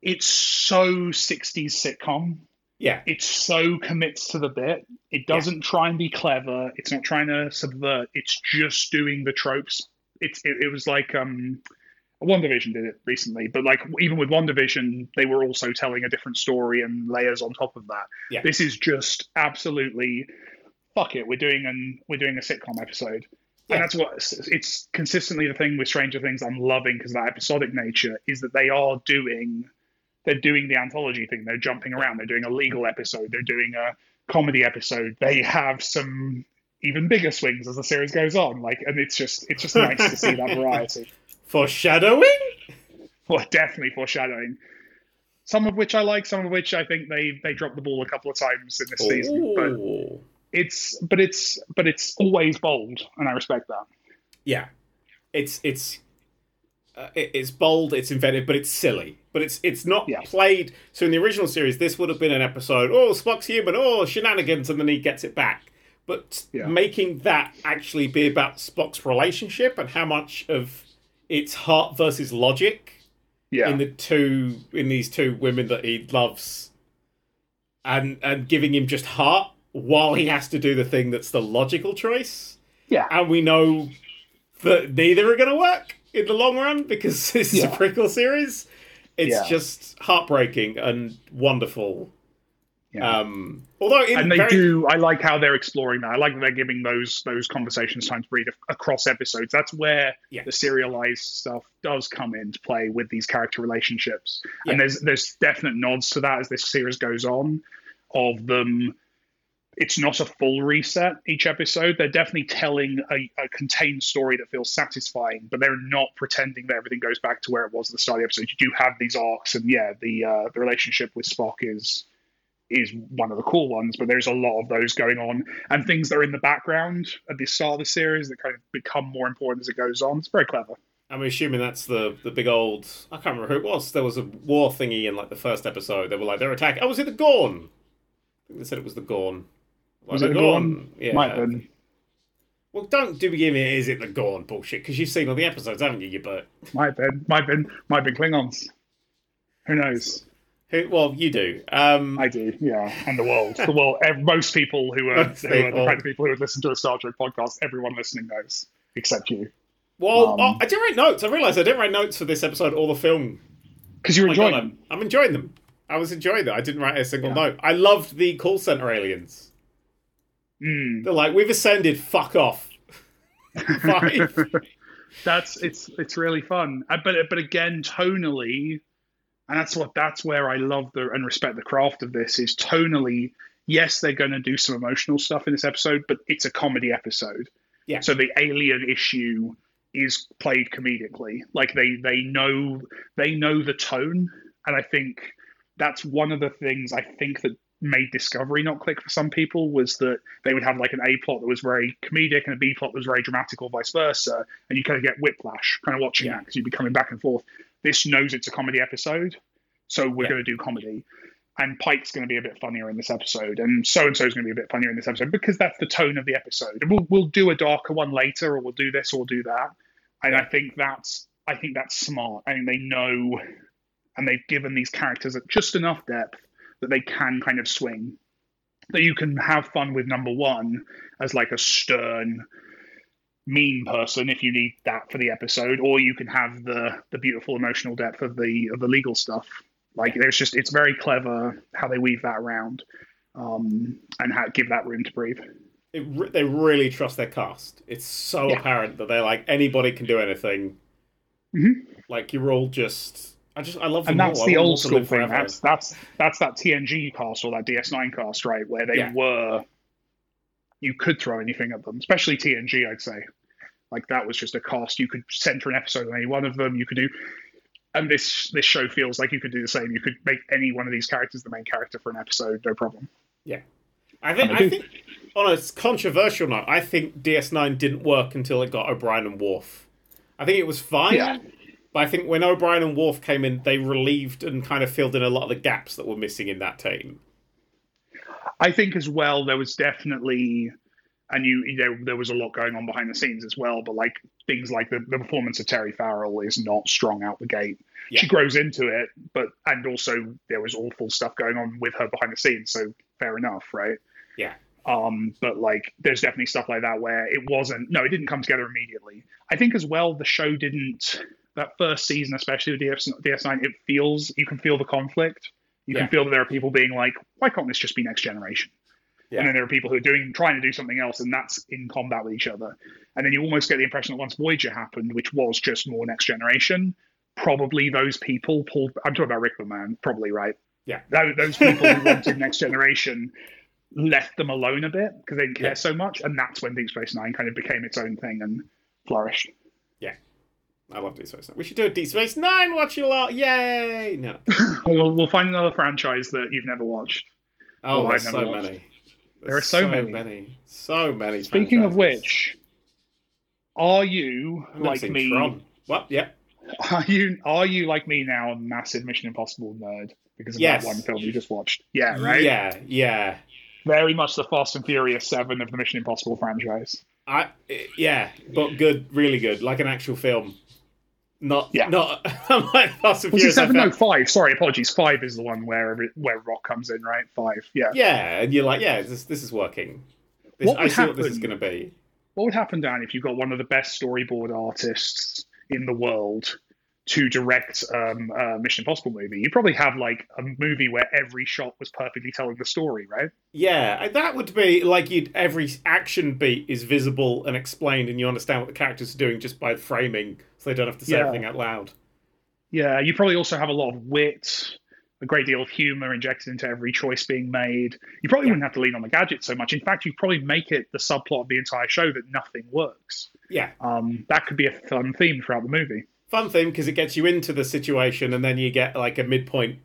It's so '60s sitcom. Yeah, It so commits to the bit. It doesn't try and be clever. It's not trying to subvert. It's just doing the tropes. It's it, it was like um, WandaVision did it recently, but like even with WandaVision, they were also telling a different story and layers on top of that. Yeah. This is just absolutely fuck it. We're doing an we're doing a sitcom episode. Yeah. And that's what it's- it's consistently the thing with Stranger Things I'm loving because that episodic nature is that they are doing they're doing the anthology thing. They're jumping around. They're doing a legal episode. They're doing a comedy episode. They have some even bigger swings as the series goes on. Like, and it's just it's just nice to see that variety. Foreshadowing. Well, definitely foreshadowing. Some of which I like, some of which I think they they dropped the ball a couple of times in this season. But Ooh. It's but it's but it's always bold, and I respect that. Yeah, it's it's uh, it- it's bold, it's inventive, but it's silly. But it's it's not Yeah. played. So in the original series, this would have been an episode. Oh, Spock's human. Oh, shenanigans, and then he gets it back. But Yeah. making that actually be about Spock's relationship and how much of it's heart versus logic Yeah, in the two in these two women that he loves, and and giving him just heart while he has to do the thing that's the logical choice yeah, and we know that neither are going to work in the long run because this is a prequel series. It's Yeah. just heartbreaking and wonderful. yeah. Um, although in and they very, do. I like how they're exploring that. I like that they're giving those those conversations time to breathe across episodes. That's where Yeah. the serialized stuff does come into play with these character relationships. And there's there's definite nods to that as this series goes on, of them. It's not a full reset each episode. They're definitely telling a, a contained story that feels satisfying, but they're not pretending that everything goes back to where it was at the start of the episode. You do have these arcs, and yeah, the uh, the relationship with Spock is is one of the cool ones, but there's a lot of those going on and things that are in the background at the start of the series that kind of become more important as it goes on. It's very clever. I'm assuming that's the the big old. I can't remember who it was. There was a war thingy in like the first episode. They were like they're attacking. Oh, was it the Gorn? I think they said it was the Gorn. Was it the Gorn? Yeah. Might have been. Well, don't do give me is it the Gorn bullshit because you've seen all the episodes, haven't you? You but Might have been. Might have been. Might have been Klingons. Who knows? who? Well, you do. Um, I do, yeah. And the world. The world. Most people who are, who are the kind of people who would listen to a Star Trek podcast, everyone listening knows, except you. Well, Um, oh, I didn't write notes. I realised I didn't write notes for this episode or the film. Because you're Oh my God, enjoying I'm, them. I'm enjoying them. I was enjoying them. I didn't write a single Yeah. note. I loved the call center aliens. Mm. They're like, we've ascended. Fuck off. That's it's it's really fun Uh, but but again tonally and that's what that's where i love the and respect the craft of this is tonally yes they're going to do some emotional stuff in this episode but it's a comedy episode Yeah. so the alien issue is played comedically like they they know they know the tone and i think that's one of the things i think that made discovery not click for some people was that they would have like an a plot that was very comedic and a b plot that was very dramatic or vice versa and you kind of get whiplash kind of watching Yeah. that because you'd be coming back and forth. This knows it's a comedy episode so we're Yeah. going to do comedy. And pike's going to be a bit funnier in this episode and so and so is going to be a bit funnier in this episode because that's the tone of the episode. And we'll, we'll do a darker one later or we'll do this or we'll do that. And i think that's i think that's smart. I think they know and they've given these characters just enough depth that they can kind of swing that you can have fun with number one as like a stern mean person if you need that for the episode or you can have the the beautiful emotional depth of the of the legal stuff like there's just it's very clever how they weave that around um and how give that room to breathe It they really trust their cast. It's so Yeah. apparent that they're like anybody can do anything. Mhm. Like you're all just. I just I love them and that's all. The old school thing forever. that's that's that's that tng cast or that ds9 cast right where they Yeah. were you could throw anything at them especially tng i'd say like that was just a cast you could center an episode on any one of them you could do and this this show feels like you could do the same you could make any one of these characters the main character for an episode no problem Yeah, I think I I think on a controversial note, I think DS9 didn't work until it got O'Brien and Worf. I think it was fine, Yeah. But I think when O'Brien and Worf came in, they relieved and kind of filled in a lot of the gaps that were missing in that team. I think as well there was definitely, and you, you know, there was a lot going on behind the scenes as well. But like things like the, the performance of Terry Farrell is not strong out the gate. Yeah. She grows into it, but and also there was awful stuff going on with her behind the scenes. So fair enough, right? Yeah. Um, but like, there's definitely stuff like that where it wasn't. No, it didn't come together immediately. I think as well the show didn't. That first season, especially with DS, DS9, it feels you can feel the conflict. You Yeah. can feel that there are people being like, "Why can't this just be Next Generation?" Yeah. And then there are people who are doing trying to do something else, and that's in combat with each other. And then you almost get the impression that once Voyager happened, which was just more Next Generation, probably those people pulled. I'm talking about Rick Berman, man. Probably right. Yeah. Those, those people who wanted Next Generation left them alone a bit because they didn't care Yeah. so much, and that's when Deep Space Nine kind of became its own thing and flourished. I love Deep Space Nine. We should do a Deep Space Nine watch a lot. Yay! No. We'll, we'll find another franchise that you've never watched. Oh, there's so watched. many. There are There's so many. So many. Speaking of which, are you I've like me? Tron. What? Yeah. Are you are you like me now a massive Mission Impossible nerd because of Yes. that one film you just watched? Yeah, right. Yeah. Yeah. Very much the Fast and Furious Seven of the Mission Impossible franchise. I yeah, but good, really good, like an actual film. Not Yeah. not like Fast and Furious. Seven? No, five. Sorry, apologies. Five is the one where where Rock comes in, right? Five. Yeah. Yeah, and you're like, yeah, this this is working. This, What I would see what this is happen- going to be. What would happen, Dan, if you got one of the best storyboard artists in the world to direct um, a Mission Impossible movie? You'd probably have like a movie where every shot was perfectly telling the story, right? Yeah, that would be like you'd every action beat is visible and explained, and you understand what the characters are doing just by framing, so they don't have to say Yeah. everything out loud. Yeah, you probably also have a lot of wit, a great deal of humor injected into every choice being made. You probably Yeah. wouldn't have to lean on the gadget so much. In fact, you'd probably make it the subplot of the entire show that nothing works. Yeah, Um, that could be a fun theme throughout the movie. fun thing because it gets you into the situation, and then you get like a midpoint,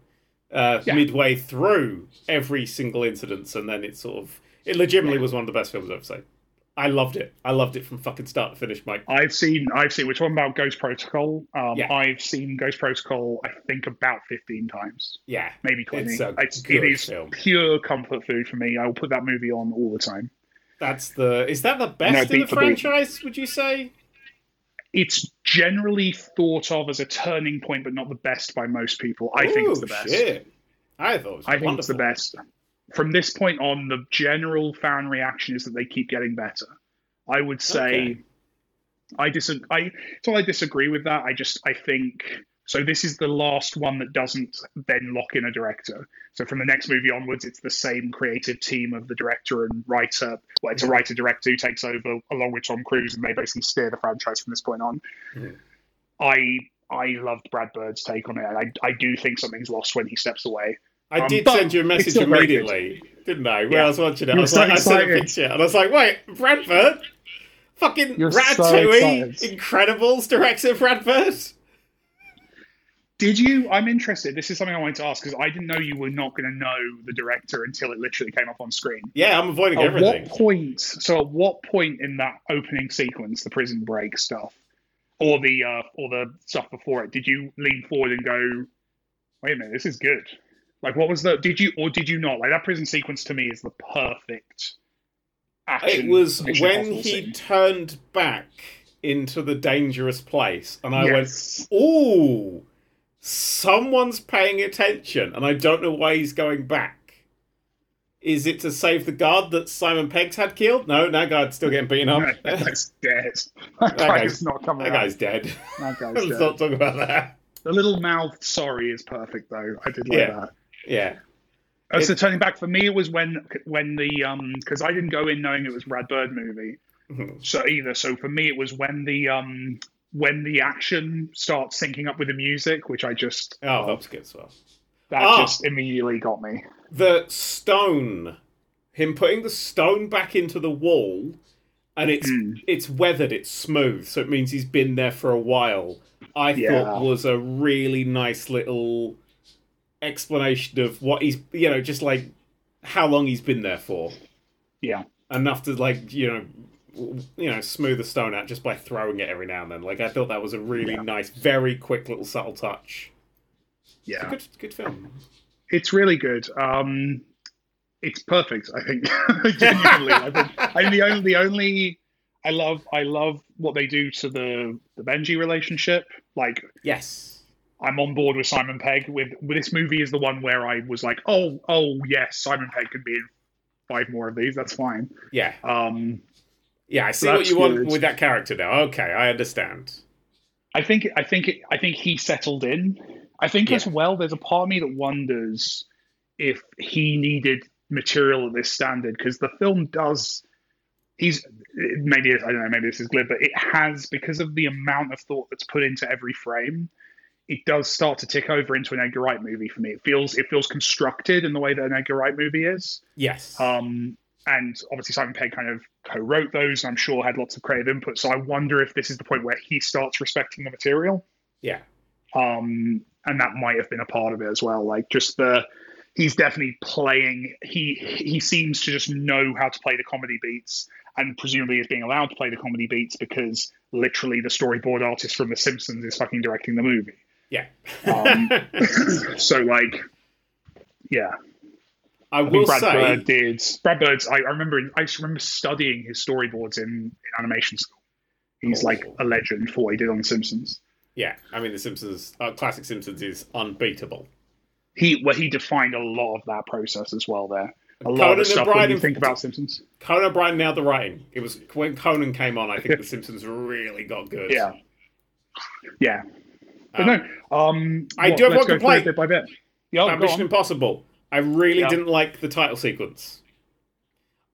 uh, Yeah. midway through every single incident, and then it's sort of it. Legitimately was one of the best films I've ever seen. I loved it. I loved it from fucking start to finish, Mike. I've seen, I've seen. We're talking about Ghost Protocol. Um, Yeah. I've seen Ghost Protocol. I think about fifteen times, Yeah, maybe twenty. It's a It's, it is pure comfort food for me. I will put that movie on all the time. that's the. Is that the best No, in the beat for beat. franchise? Would you say? It's generally thought of as a turning point, but not the best by most people. I think it's the best. Shit. I thought it was I think it's the best. From this point on, the general fan reaction is that they keep getting better. I would say, Okay. I disagree. I so I disagree with that. I just I think so. This is the last one that doesn't then lock in a director. So from the next movie onwards, it's the same creative team of the director and writer. Well, it's a writer director who takes over along with Tom Cruise, and they basically steer the franchise from this point on. Mhm. I I loved Brad Bird's take on it. I I do think something's lost when he steps away. I Um, did send you a message still very good. immediately, didn't I? When Yeah. I was watching it, I was so like, I sent a picture, and I was like, "Wait, Brad Bird, fucking You're Ratatouille, excited. Incredibles director Brad Bird." Did you? I'm interested. This is something I wanted to ask because I didn't know you were not going to know the director until it literally came up on screen. Yeah, I'm avoiding At everything. what point? So, at what point in that opening sequence, the prison break stuff, or the uh, or the stuff before it, did you lean forward and go, "Wait a minute, this is good"? Like, what was the? Did you or did you not? Like that prison sequence to me is the perfect. Action It was when he scene. turned back into the dangerous place, and I yes. went, "Oh, someone's paying attention," and I don't know why he's going back. Is it to save the guard that Simon Peggs had killed? No, that guard's still getting beaten up. that that guy's dead. That guy guy's- not coming out. That guy's dead. That guy's Let's dead. not talk about that. The little mouth sorry is perfect though. I did like Yeah. that. Yeah. Uh, so turning back for me, it was when when the um because I didn't go in knowing it was Brad Bird movie. Mhm. So either so for me it was when the um when the action starts syncing up with the music, which I just Oh, that was good well. that Ah. just immediately got me. The stone, him putting the stone back into the wall, and it's Mm. it's weathered, it's smooth, so it means he's been there for a while. I Yeah. thought was a really nice little explanation of what he's, you know, just like how long he's been there for. Yeah, enough to like you know you know smooth the stone out just by throwing it every now and then like i thought that was a really Yeah. nice very quick little subtle touch It's a yeah, good good film it's really good. Um, it's perfect. I think genuinely. I think I'm the only the only. I love I love what they do to the the Benji relationship. Like yes I'm on board with Simon Pegg. With, with this movie is the one where I was like, oh, oh yes, Simon Pegg can be in five more of these. That's fine. yeah Um, yeah i see what you want good. with that character now okay i understand I think I think it, I think he settled in. I think as well. There's a part of me that wonders if he needed material at this standard because the film does. He's maybe I don't know. Maybe this is glib, but it has because of the amount of thought that's put into every frame. It does start to tick over into an Edgar Wright movie for me. It feels it feels constructed in the way that an Edgar Wright movie is. Yes. Um, and obviously Simon Pegg kind of co-wrote those, and I'm sure had lots of creative input. So I wonder if this is the point where he starts respecting the material. Yeah. Um, and that might have been a part of it as well. Like just the he's definitely playing. He he seems to just know how to play the comedy beats, and presumably is being allowed to play the comedy beats because literally the storyboard artist from The Simpsons is fucking directing the movie. Yeah. Um, so like, yeah. I I will Brad say, Bird did. Brad Bird's. I, I remember. I remember studying his storyboards in, in animation school. He's like a legend for what he did on The Simpsons. yeah, I mean, The Simpsons, uh, classic Simpsons is unbeatable. He well, he defined a lot of that process as well. There, a lot Conan of stuff when O'Brien you think about Simpsons. Conan O'Brien nailed the writing. It was when Conan came on, I think The Simpsons really got good. Yeah, yeah. But Um, no, um, I what, do have one complaint. bit by bit. Yeah, go Mission. Impossible. I really Yeah. didn't like the title sequence.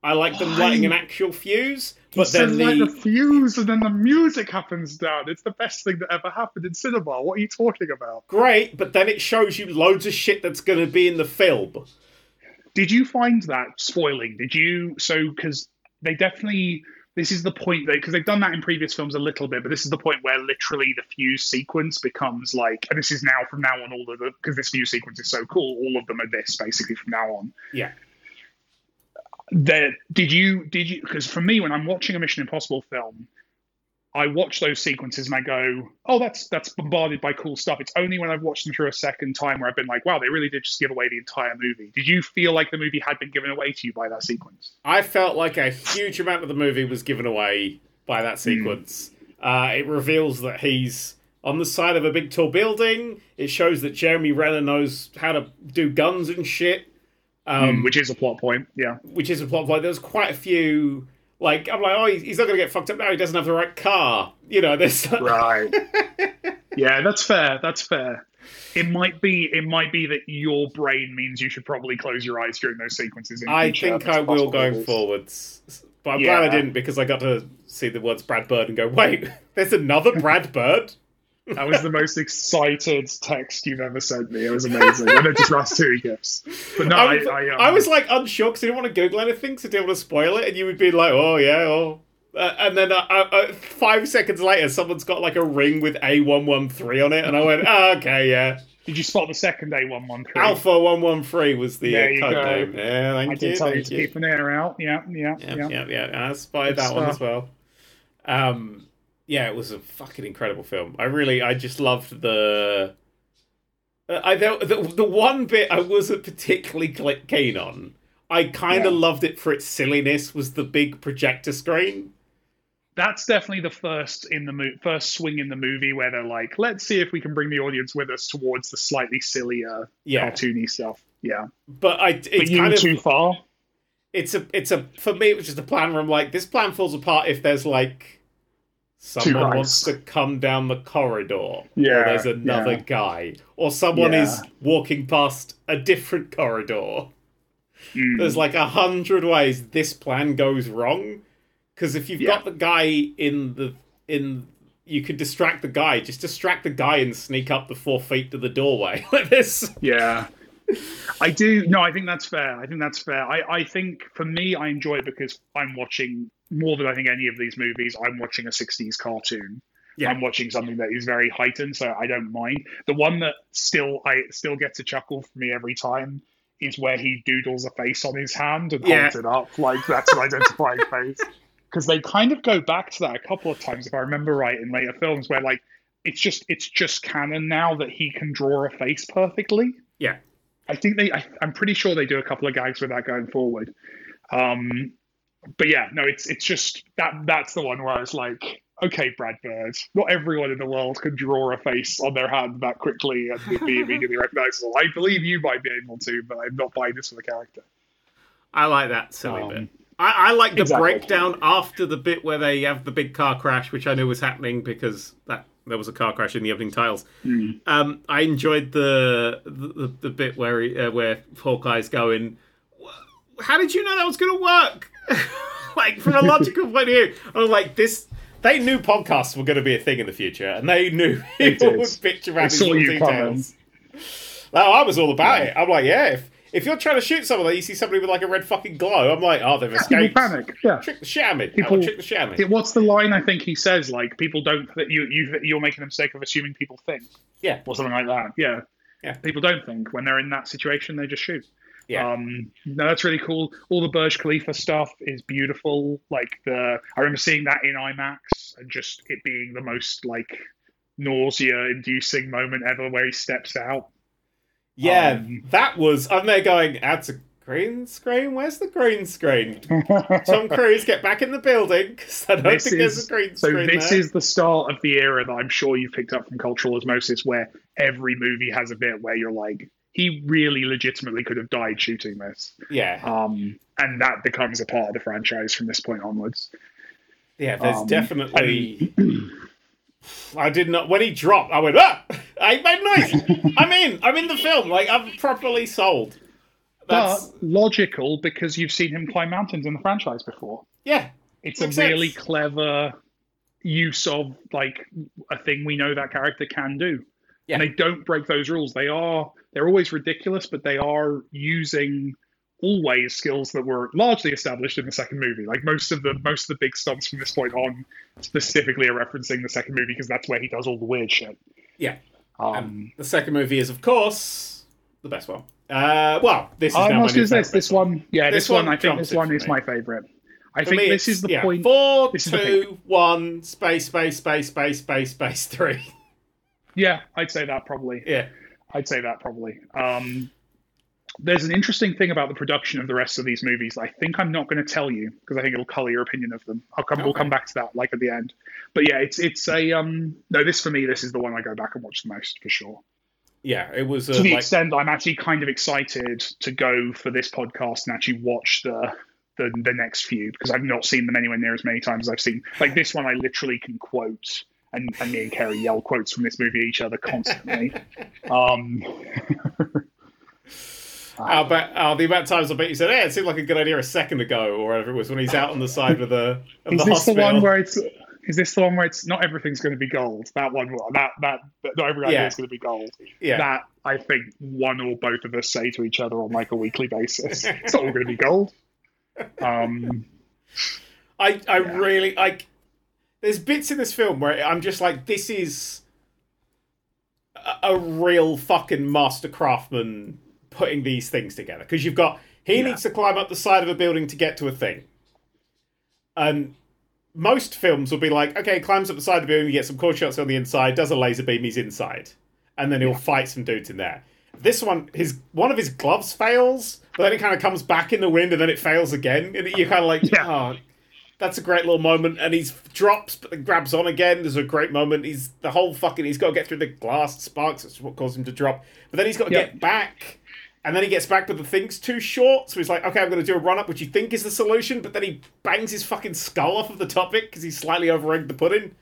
I like them lighting an actual fuse, but said then like the the fuse and then the music happens down. It's the best thing that ever happened in cinema. What are you talking about? great, but then it shows you loads of shit that's going to be in the film. Did you find that spoiling? Did you so because they definitely this is the point because they've done that in previous films a little bit, but this is the point where literally the fuse sequence becomes like, and this is now from now on all of the because this fuse sequence is so cool. All of them are this basically from now on. Yeah. That did you did you because for me when I'm watching a Mission Impossible film, I watch those sequences and I go, oh that's that's bombarded by cool stuff. It's only when I've watched them through a second time where I've been like, wow, they really did just give away the entire movie. Did you feel like the movie had been given away to you by that sequence? I felt like a huge amount of the movie was given away by Hmm. that sequence. Uh, it reveals that he's on the side of a big tall building. It shows that Jeremy Renner knows how to do guns and shit. Um, which is a plot point. Yeah, which is a plot point. There's quite a few. Like I'm like, oh, he's not going to get fucked up now. He doesn't have the right car. You know, this. right. yeah, that's fair. That's fair. It might be. It might be that your brain means you should probably close your eyes during those sequences. In I think I will possible going forwards. But I'm glad I didn't because I got to see the words Brad Bird and go, wait, there's another Brad Bird. That was the most excited text you've ever sent me. It was amazing. and it just Ratatouille gifts, but no, I, I, was- I, um, I was like unsure because I didn't want to Google anything, so I didn't want to spoil it. And you would be like, oh yeah, oh. Uh, and then uh, uh, uh, five seconds later, someone's got like a ring with A113 on it, and I went, oh, okay, yeah. Did you spot the second A one one three? Alpha 113 was the uh, There you code go. name. Yeah, thank I you. did tell you thank to you. keep an ear out. Yeah, yeah, Yeah, yeah. yeah, yeah. I spotted Good that one as well. Um, yeah, it was a fucking incredible film. I really, I just loved the. Uh, I the, the one bit I wasn't particularly keen on. I kind of Yeah. loved it for its silliness. Was the big projector screen? That's definitely the first in the mo- first swing in the movie where they're like, let's see if we can bring the audience with us towards the slightly sillier, Yeah, cartoony stuff. Yeah, but I but it's you kind of too far. it's a it's a for me it was just a plan where I'm like this plan falls apart if there's like someone wants to come down the corridor or Yeah, there's another yeah. guy or someone Yeah. is walking past a different corridor Mm. there's like a hundred ways this plan goes wrong because if you've Yeah. got the guy in the in you could distract the guy just distract the guy and sneak up the four feet to the doorway like this Yeah. I do. No, I think that's fair. I think that's fair. I, I think for me, I enjoy it because I'm watching more than I think any of these movies. I'm watching a 60s cartoon. Yeah. I'm watching something that is very heightened, so I don't mind. The one that still I still gets a chuckle from me every time is where he doodles a face on his hand and Yeah. holds it up like that's an identifying face. Because they kind of go back to that a couple of times, if I remember right, in later films, where like it's just it's just canon now that he can draw a face perfectly. yeah I think they. I, I'm pretty sure they do a couple of gags with that going forward. Um, but yeah, no, it's it's just that that's the one where I was like, okay, Brad Bird, not everyone in the world can draw a face on their hand that quickly and be immediately recognizable. I believe you might be able to, but I'm not buying this for the character. I like that silly Um, bit. I, I like the exactly. breakdown after the bit where they have the big car crash, which I knew was happening because that there was a car crash in the opening titles. Hmm. Um, I enjoyed the the, the bit where he, uh, where Hawkeye's going. "Wh- How did you know that was going to work? like from a logical point of view, I was like this. they knew podcasts were going to be a thing in the future, and they knew people would bitch around these little details. No, I was all about Yeah. it. I'm like, yeah, if, if you're trying to shoot someone, like you see somebody with like a red fucking glow, I'm like, oh, they've People escaped. panic. Yeah. Trick the shit out of me. People- trick the shit out of me. It- What's the line I think he says? Like people don't you you you're making the mistake of assuming people think Yeah, or something like that. Yeah. Yeah. People don't think when they're in that situation, they just shoot. Yeah. Um, no, that's really cool. All the Burj Khalifa stuff is beautiful. Like the, I remember seeing that in IMAX and just it being the most like nausea-inducing moment ever, where he steps out. yeah, um, that was. I'm there going, that's a green screen. Where's the green screen? Tom Cruise, get back in the building because I don't This think there's is- a green so screen this there. is the start of the era that I'm sure you've picked up from cultural osmosis, where every movie has a bit where you're like, he really legitimately could have died shooting this, yeah, um, and that becomes a part of the franchise from this point onwards. yeah. There's um, definitely. I did not. When he dropped, I went, ah! I made noise. I'm in. I'm in the film. Like I'm properly sold. That's But logical because you've seen him climb mountains in the franchise before. yeah, It's a really sense. clever use of like a thing we know that character can do. Yeah. And they don't break those rules. They are they're always ridiculous, but they are using always skills that were largely established in the second movie. Like most of the most of the big stunts from this point on specifically are referencing the second movie because that's where he does all the weird shit. yeah. Um, The second movie is, of course, the best one. Uh, well, this is I'm now my new is this this one? Yeah, This this, one, one I think this one is me. my favorite. I For think me, this is the yeah, point. Four, two, one, space, space, space, space, space, space, three. Yeah, I'd say that probably. Yeah. I'd say that probably. Um, there's an interesting thing about the production of the rest of these movies. I think I'm not going to tell you because I think it'll color your opinion of them. I'll come. We'll come back to that like at the end. But yeah, it's it's a um. No, this for me, this is the one I go back and watch the most for sure. Yeah, it was uh, To the like extent I'm actually kind of excited to go for this podcast and actually watch the. The, the next few because I've not seen them anywhere near as many times as I've seen like this one I literally can quote and, and me and Kerry yell quotes from this movie at each other constantly um I bet, oh, the amount of times I bet you said, "Yeah, it seemed like a good idea a second ago," or whatever it was when he's out on the side of the of Is the this hospital. the one where it's? Is this the one where it's not everything's going to be gold? That one, that that, not every idea Yeah. is going to be gold. yeah, That I think one or both of us say to each other on like a weekly basis. it's not all going to be gold. Um, I I Yeah. really like. There's bits in this film where I'm just like, this is a, a real fucking master craftsman putting these things together because you've got he Yeah. needs to climb up the side of a building to get to a thing, and most films will be like, okay, climbs up the side of the building, he gets some core shots on the inside, does a laser beam, he's inside, and then he'll fight some dudes in there. This one, his one of his gloves fails, but then it kind of comes back in the wind, and then it fails again, and you're kind of like, Yeah. oh, that's a great little moment. And he's drops, but then grabs on again. There's a great moment. He's the whole fucking. He's got to get through the glass sparks. That's what caused him to drop. But then he's got to Yep. get back. And then he gets back, but the thing's too short. So he's like, okay, I'm going to do a run up, which you think is the solution. But then he bangs his fucking skull off of the top bit because he's slightly over egged the pudding.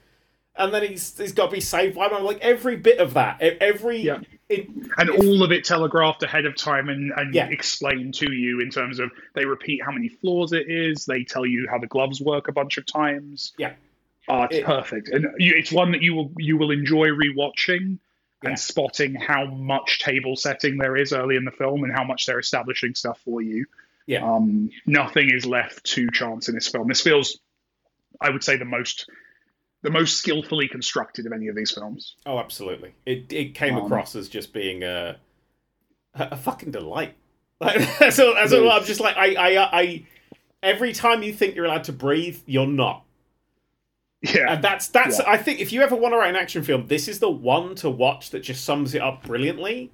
And then he's he's got to be saved by him. Like every bit of that, every Yeah. it, and all of it telegraphed ahead of time and, and Yeah. explained to you in terms of they repeat how many floors it is. They tell you how the gloves work a bunch of times. Yeah. Oh, it's It- perfect, and you, it's one that you will you will enjoy rewatching Yeah. and spotting how much table setting there is early in the film and how much they're establishing stuff for you. Yeah. Um, nothing is left to chance in this film. This feels, I would say, the most the most skillfully constructed of any of these films. Oh, absolutely. It it came Um, across as just being a a, a fucking delight. Like that's all, that's all, I'm just like I, I I every time you think you're allowed to breathe, you're not. Yeah. And that's that's Yeah. I think if you ever want to write an action film, this is the one to watch that just sums it up brilliantly.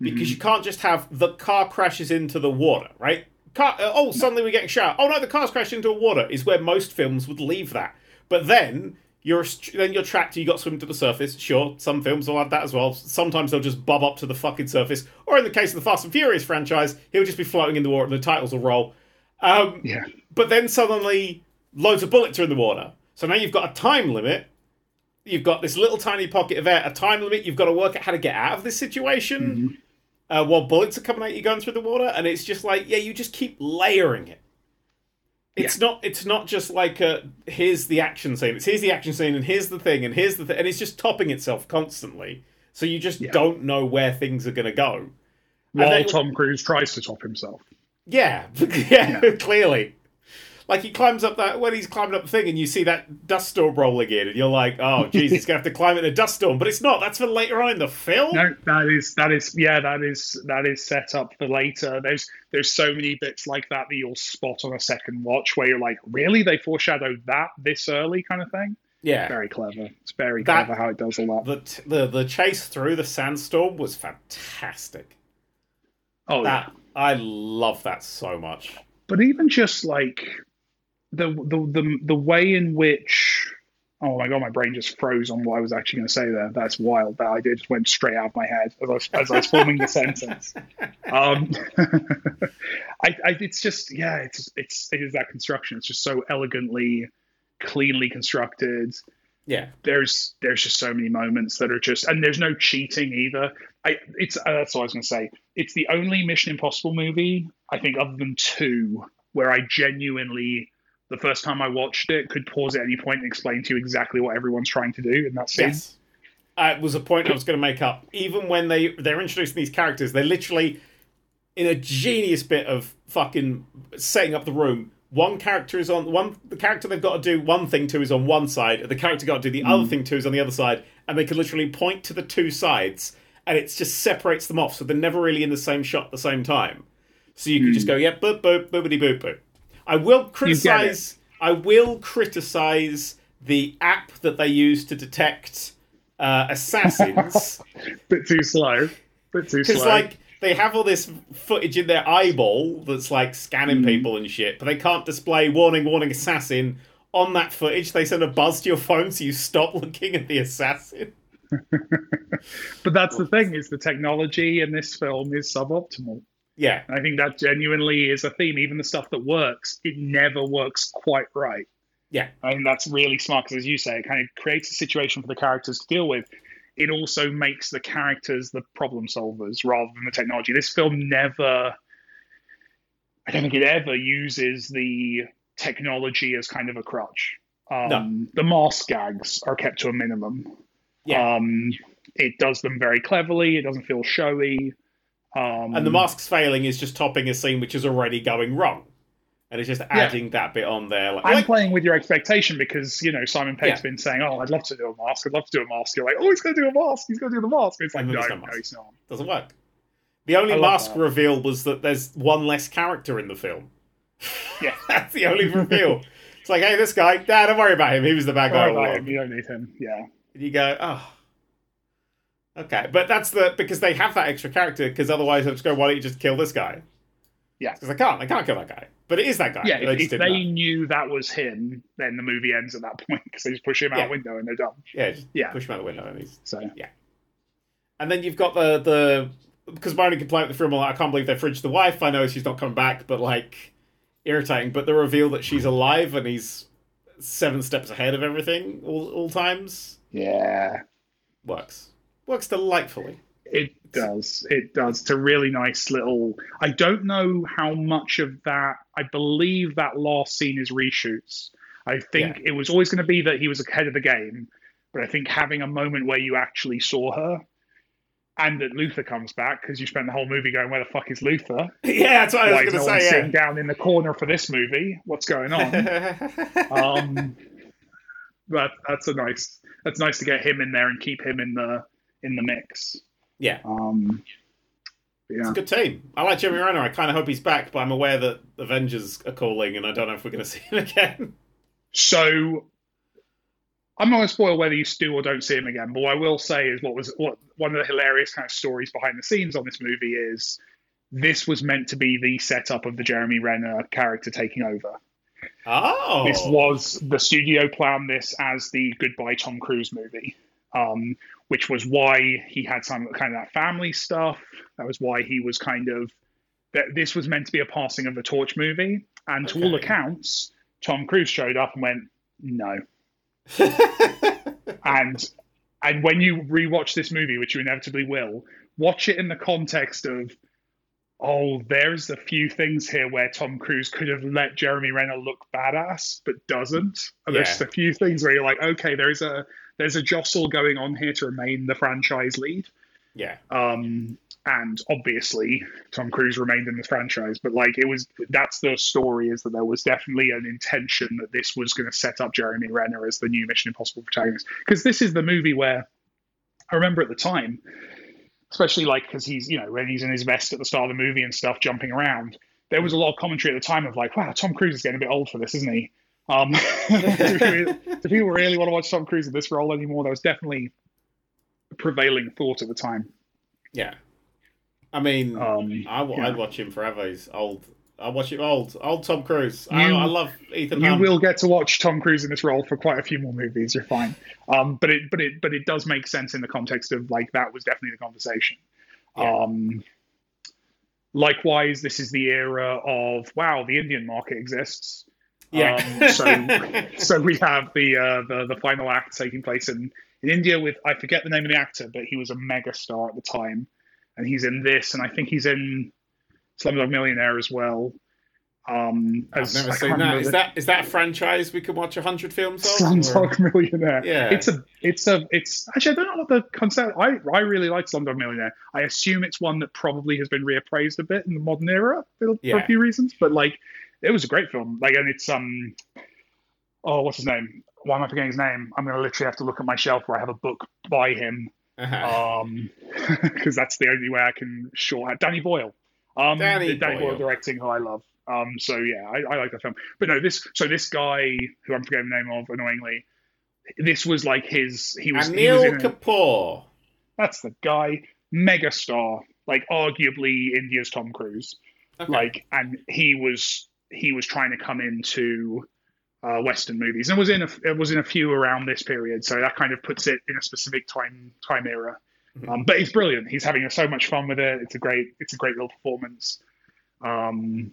Because you can't just have the car crashes into the water, right? Car, uh, oh, suddenly we're getting shot. Oh no, the car's crashed into the water. Is where most films would leave that. But then you're then you're trapped. You got to swim to the surface. Sure, some films will have that as well. Sometimes they'll just bob up to the fucking surface. Or in the case of the Fast and Furious franchise, he'll just be floating in the water and the titles will roll. Um, Yeah. but then suddenly loads of bullets are in the water. So now you've got a time limit. You've got this little tiny pocket of air, a time limit. You've got to work out how to get out of this situation uh, while bullets are coming at you going through the water. And it's just like, yeah, you just keep layering it. It's not. It's not just like a here's the action scene. It's here's the action scene, and here's the thing, and here's the thing, and it's just topping itself constantly. So you just Yeah. don't know where things are going to go. While then- Tom Cruise tries to top himself. Yeah, yeah, clearly. Like he climbs up that when he's climbing up the thing, and you see that dust storm rolling in, and you're like, "Oh, jeez, he's gonna have to climb in a dust storm." But it's not. That's for later on in the film. No, that is that is yeah, that is that is set up for later. There's there's so many bits like that that you'll spot on a second watch where you're like, really, they foreshadowed that this early, kind of thing. Yeah, Very clever. It's very That- clever how it does all that. the t- the the chase through the sandstorm was fantastic. Oh yeah. That I love that so much. but even just like the the the the way in which oh my god, my brain just froze on what I was actually going to say there. That's wild. That idea just went straight out of my head as I was, as I was forming the sentence. Um, I, I, it's just yeah, it's it's it is that construction. It's just so elegantly, cleanly constructed. Yeah, There's there's just so many moments that are just and there's no cheating either. I it's uh, that's what I was going to say. It's the only Mission Impossible movie I think other than two where I genuinely the first time I watched it could pause at any point and explain to you exactly what everyone's trying to do in that scene. yes. Uh, it was a point I was going to make up. Even when they they're introducing these characters, they're literally in a genius bit of fucking setting up the room. One character is on one. The character they've got to do one thing to is on one side, the character got to do the other thing to is on the other side, and they can literally point to the two sides, and it just separates them off, so they're never really in the same shot at the same time. So you can just go, yeah, boop boop boopity boop boop. I will criticize. I will criticize the app that they use to detect uh, assassins. Bit too slow. Bit too Because slow. like they have all this footage in their eyeball that's like scanning people and shit, but they can't display warning, warning, assassin on that footage. They send a buzz to your phone so you stop looking at the assassin. but that's the thing is the technology in this film is suboptimal. Yeah, I think that genuinely is a theme. Even the stuff that works, it never works quite right. yeah, I think that's really smart because, as you say, it kind of creates a situation for the characters to deal with. It also makes the characters the problem solvers rather than the technology. This film never, I don't think it ever uses the technology as kind of a crutch. Um, No. The mask gags are kept to a minimum. yeah. Um, it does them very cleverly. It doesn't feel showy. Um, and the masks failing is just topping a scene which is already going wrong, and it's just adding that bit on there. Like, I'm like- playing with your expectation because you know Simon Pegg's Yeah. been saying, "Oh, I'd love to do a mask. I'd love to do a mask." You're like, "Oh, he's going to do a mask. He's going to do the mask." It's like, And no, there's no, no he's not. doesn't work. The only mask that. reveal was that there's one less character in the film. Yeah. That's the only reveal. it's like, hey, this guy, nah, don't worry about him. He was the bad guy Don't worry about along. him. You don't need him. Yeah, And you go, oh. Okay, but that's the because they have that extra character. Because otherwise, I'm just go, why don't you just kill this guy? Yeah. because I can't. I can't kill that guy. But it is that guy. yeah. They If, just if they know. knew that was him, then the movie ends at that point because they just push him out Yeah. the window and they're done. yeah, Yeah. push him out the window, and he's So yeah. And then you've got the the because my only complaint with the film, like, I can't believe they fridged the wife. I know she's not coming back, but like irritating. But the reveal that she's alive and he's seven steps ahead of everything all all times yeah, works works delightfully. it does. It does. It's a really nice little. I don't know how much of that. I believe that last scene is reshoots. I think it was always going to be that he was ahead of the game, but I think having a moment where you actually saw her, and that Luther comes back because you spent the whole movie going, "Where the fuck is Luther? yeah, that's what I was no going to sitting say. down in the corner for this movie? What's going on?" Um, but that's a nice. That's nice to get him in there and keep him in the in the mix. yeah, Um, but it's yeah. a good team. I like Jeremy Renner. I kind of hope he's back, but I'm aware that Avengers are calling, and I don't know if we're going to see him again. So I'm not going to spoil whether you do or don't see him again, but what I will say is what was what one of the hilarious kind of stories behind the scenes on this movie is this was meant to be the setup of the Jeremy Renner character taking over. Oh, This was the studio planned this as the Goodbye Tom Cruise movie, um, which was why he had some kind of that family stuff. That was why he was kind of that. This was meant to be a passing of the torch movie, and to all accounts, Tom Cruise showed up and went, "No." and and when you rewatch this movie, which you inevitably will, watch it in the context of oh, there's a few things here where Tom Cruise could have let Jeremy Renner look badass, but doesn't. And There's Yeah. a few things where you're like, okay, there's a there's a jostle going on here to remain the franchise lead. Yeah. Um, and obviously, Tom Cruise remained in the franchise, but like it was that's the story is that there was definitely an intention that this was going to set up Jeremy Renner as the new Mission Impossible protagonist because this is the movie where I remember at the time, especially like because he's you know when he's in his vest at the start of the movie and stuff jumping around, there was a lot of commentary at the time of like, wow, Tom Cruise is getting a bit old for this, isn't he? Um, do, people, really want to watch Tom Cruise in this role anymore? that was definitely a prevailing thought at the time. Yeah. I mean, Um, I, w- yeah. I'd watch him forever. He's old. I watch him old. Old Tom Cruise. I, You- I love Ethan you Hunt. will get to watch Tom Cruise in this role for quite a few more movies. You're fine. Um, but it, but it, but it does make sense in the context of like that was definitely the conversation. Yeah. Um, likewise, this is the era of wow, the Indian market exists. Yeah. Um, so, so we have the, uh, the the final act taking place in, in India with I forget the name of the actor, but he was a mega star at the time, and he's in this, and I think he's in Slumdog Millionaire as well. Um, I've never I seen can't that. remember Is the- that is that a franchise we could watch a hundred films of? or- Slumdog Millionaire. Yeah. it's a, it's a, it's actually I don't know what the concept. I, I really like Slumdog Millionaire. I assume it's one that probably has been reappraised a bit in the modern era for, for a few reasons. But like, it was a great film. Like, and it's um, oh, what's his name? Why am I forgetting his name? I'm gonna literally have to look at my shelf where I have a book by him, Uh-huh. um, because that's the only way I can short. Danny Boyle. Um, Danny Danny Boyle Boyle. directing, who I love. Um, so yeah, I, I like that film. But no, this so this guy who I'm forgetting the name of annoyingly, this was like his. He was. he was Anil in a- Kapoor. that's the guy, megastar, like arguably India's Tom Cruise. Okay. Like, and he was he was trying to come into uh, Western movies and was in a it was in a few around this period. So that kind of puts it in a specific time time era. Mhm. Um, but he's brilliant. He's having so much fun with it. It's a great it's a great little performance. Um,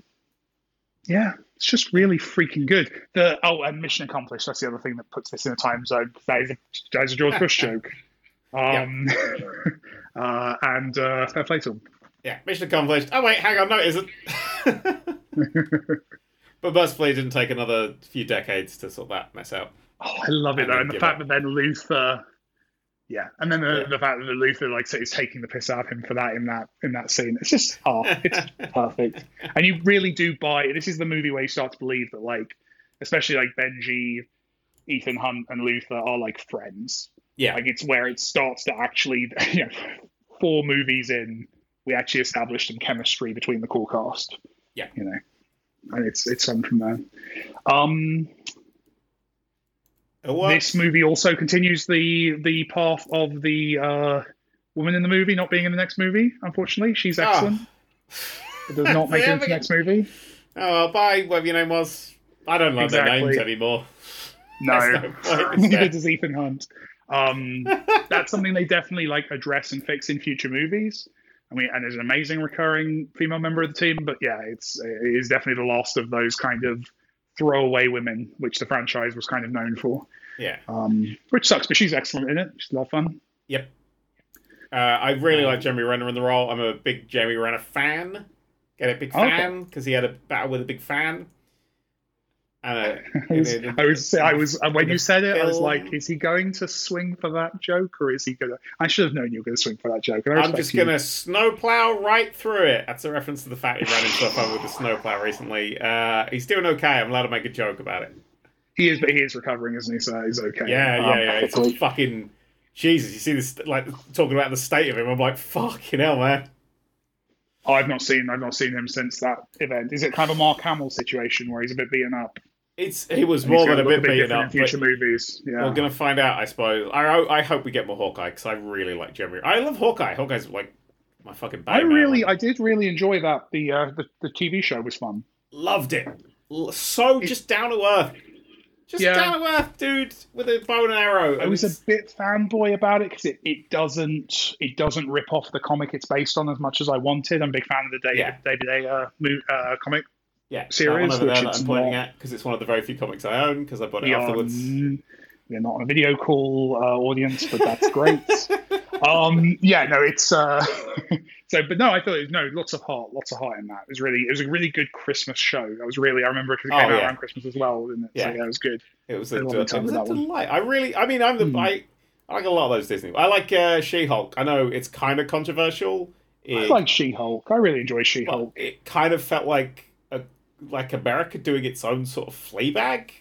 yeah, it's just really freaking good. The oh, and mission accomplished. That's the other thing that puts this in a time zone. That is a, that is a George Bush joke. Um, uh, and uh, fair play to him. Yeah, mission accomplished. Oh wait, hang on, no, it isn't. but it didn't take another few decades to sort that mess out. Oh, I love it though, and the fact up. that then Luther, yeah, and then the, Yeah. the fact that Luther like is taking the piss out of him for that in that in that scene. It's just oh, it's perfect, and you really do buy. This is the movie where you start to believe that like, especially like Benji, Ethan Hunt, and Luther are like friends. Yeah, Like it's where it starts to actually, you know, four movies in, we actually established some chemistry between the core cast. Yeah. you know, and it's it's fun from there. Um, this movie also continues the the path of the uh, woman in the movie not being in the next movie. Unfortunately, she's excellent. It does not make it into the next movie. Oh, well, bye, whatever your name was. I don't know their names anymore. No, There's no point. neither does Ethan Hunt. Um, that's something they definitely like address and fix in future movies. I mean, and there's an amazing recurring female member of the team, but yeah, it's it is definitely the last of those kind of throwaway women, which the franchise was kind of known for. Yeah. Um, which sucks, but she's excellent in it. She's a lot of fun. Yep. Uh, I really like Jeremy Renner in the role. I'm a big Jeremy Renner fan. Get a big fan because he had a battle with a big fan. Uh, I was, a- I was, I was, when you said it, I was like, is he going to swing for that joke, or is he gonna? I should have known you were going to swing for that joke. I'm just gonna snowplow right through it. That's a reference to the fact he ran into a phone with the snowplow recently. Uh, he's doing okay. I'm allowed to make a joke about it. He is, but he is recovering, isn't he? So he's okay. Yeah, Um, yeah, yeah. It's fucking Jesus. You see this like talking about the state of him. I'm like, fucking hell, man. I've not seen, I've not seen him since that event. Is it kind of a Mark Hamill situation where he's a bit beaten up? It's he was more than a bit beaten different up. future movies. Yeah. We're gonna find out, I suppose. I I hope we get more Hawkeye because I really like Jeremy. I love Hawkeye. Hawkeye's like my fucking. I really, I did really enjoy that. The uh, the, the TV show was fun. loved it. So just down to earth. Just Yeah. down to earth, dude, with a bow and arrow. I was a bit fanboy about it because it, it doesn't it doesn't rip off the comic it's based on as much as I wanted. I'm a big fan of the David Yeah. David Aja Uh, uh, comic. Yeah, series, that one which there that I'm pointing not- at because it's one of the very few comics I own because I bought it We afterwards. mm, we're not on a video call uh, audience, but that's great. um, yeah, no, it's uh, So, but no, I thought it was, no, lots of heart, lots of heart in that. It was really, it was a really good Christmas show. I was really, I remember because it came Oh, out yeah. around Christmas as well, didn't it? So, Yeah. yeah, it was good. It was a, love it was a that one. delight. I really, I mean, I'm the Hmm. I, I like a lot of those Disney. I like uh, She-Hulk. I know it's kind of controversial. I like She-Hulk. I really enjoy She-Hulk. it kind of felt like a like America doing its own sort of Fleabag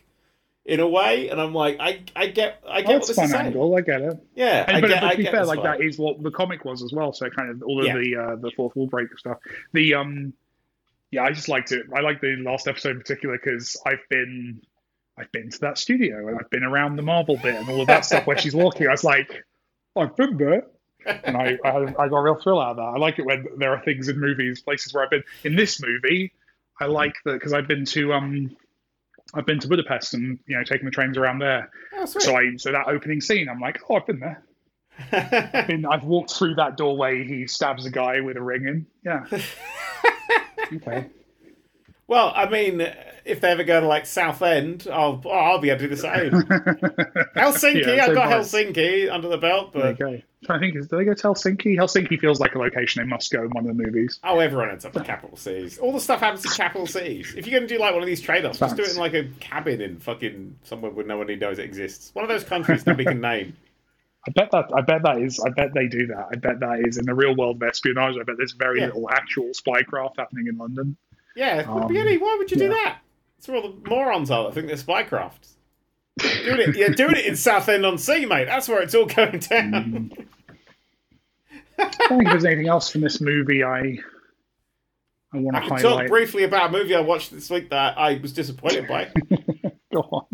in a way, and I'm like, I I get I get Oh, what this is fun saying. angle. I get it. Yeah, I but, get, but to be fair, like that is what the comic was as well. So kind of all of Yeah. the uh, the fourth wall break stuff. The um, yeah, I just liked it. I like the last episode in particular because I've been I've been to that studio and I've been around the Marvel bit and all of that stuff where she's walking. I was like, I've been there. And I, I, I got a real thrill out of that. I like it when there are things in movies, places where I've been. In this movie, I like that because I've been to um, I've been to Budapest and you know taking the trains around there. Oh. So I so that opening scene, I'm like, oh, I've been there been, I've walked through that doorway. He stabs a guy with a ring in. Yeah. okay. well, I mean, if they ever go to like Southend, I'll oh, I'll be able to do the same. Helsinki, Yeah, I've got price. Helsinki under the belt, but. Trying to think, is, do they go to Helsinki? Helsinki feels like a location they must go in one of the movies. oh, everyone ends up in capital cities. All the stuff happens in capital cities. If you're going to do like one of these trade-offs, just do it in like a cabin in fucking somewhere where no one knows it exists. One of those countries nobody can name. I bet that. I bet that is. I bet they do that. I bet that is in the real world of espionage. I bet there's very Yeah. little actual spycraft happening in London. Yeah, Um, Beauty, why would you do that? That's where all the morons are that think they're spycrafts. Doing it, yeah, doing it in Southend on Sea, mate. That's where it's all going down. I don't think there's anything else from this movie I I want I to can talk briefly about a movie I watched this week that I was disappointed by. Go on.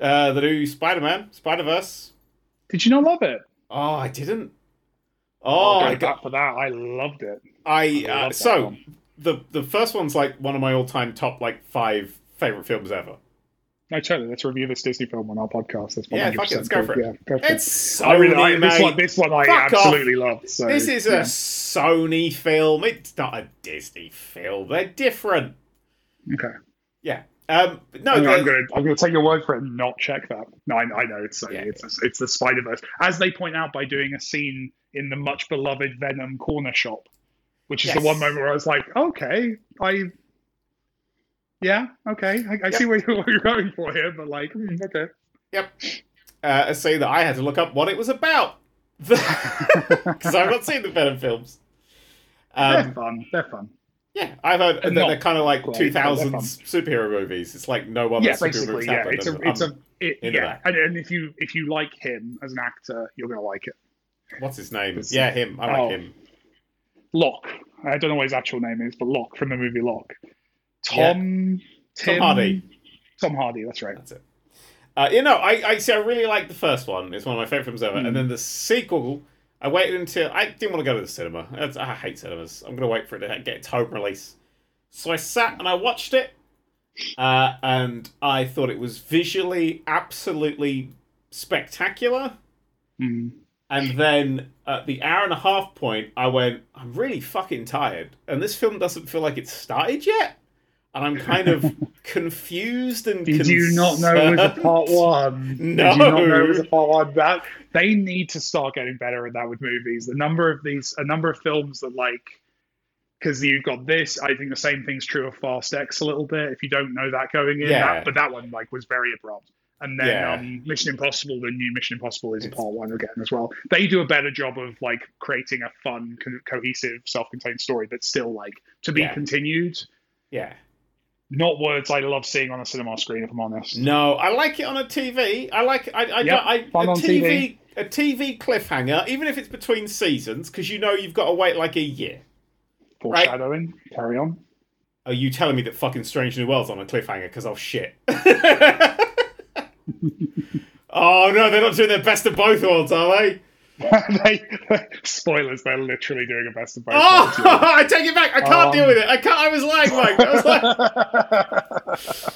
Uh, the new Spider-Man, Spider-Verse. Did you not love it? Oh, I didn't. Oh, I got. for that. I loved it. I uh, so one. the the first one's like one of my all-time top like five favorite films ever. No, totally. Let's review this Disney film on our podcast. That's Yeah, 100% fuck it, let's go for it. Yeah, go for It's it. Sony, I really, I, this one, this one I Fuck absolutely love. So This is a. Sony film. It's not a Disney film. They're different. okay. Yeah. Um, no, I'm, I'm gonna, I'm gonna take your word for it and not check that. No, I, I know it's Sony. Yeah. It's it's the Spider Verse, as they point out by doing a scene in the much beloved Venom corner shop, which is the one moment where I was like, okay, I. Yeah, okay, I, I see where you're, what you're going for here, but like, hmm, okay. Yep. Uh, a scene that I had to look up what it was about because I've not seen the Venom films. they're Um, fun. They're fun. yeah, I've heard they're not kind of like two they're thousands superhero movies. It's like no other yeah, superhero yeah. It's a, it's a, it, yeah. And, and if you if you like him as an actor, you're gonna like it. what's his name? It's- Yeah, him. I like oh. him. Locke. I don't know what his actual name is, but Locke from the movie Locke. Yeah. Tom. Tom Hardy. Tom Hardy. That's right. That's it. Uh, you know, I, I see. I really like the first one. It's one of my favorite films ever. Mm. And then the sequel, I waited until I didn't want to go to the cinema. That's, I hate cinemas. I'm going to wait for it to get its home release. So I sat and I watched it, uh, and I thought it was visually absolutely spectacular. Mm. And then at the hour and a half point, I went, I'm really fucking tired. And this film doesn't feel like it's started yet. And I'm kind of confused and Did you not know it was a part one? No. Did you not know it was a part one? That they need to start getting better at that with movies. The number of these, a number of films that like, because you've got this. I think the same thing's true of Fast X a little bit. If you don't know that going in, Yeah. that, but that one like was very abrupt. And then Yeah. um, Mission Impossible, the new Mission Impossible, is a part one again as well. They do a better job of like creating a fun, co- cohesive, self-contained story that's still like to be Yeah. continued. Yeah. Not words I love seeing on a cinema screen, if I'm honest. No, I like it on a TV. I like I I, Yep, I fun a on TV, TV. a TV cliffhanger, even if it's between seasons, because you know you've got to wait like a year. Foreshadowing. Carry on. Are you telling me that fucking Strange New World's on a cliffhanger? Because I'll shit. oh no, they're not doing their best of both worlds, are they? they, spoilers, they're literally doing a best of both Oh. I take it back. I can't Um, deal with it. I can't. I was lying, Mike. I was like,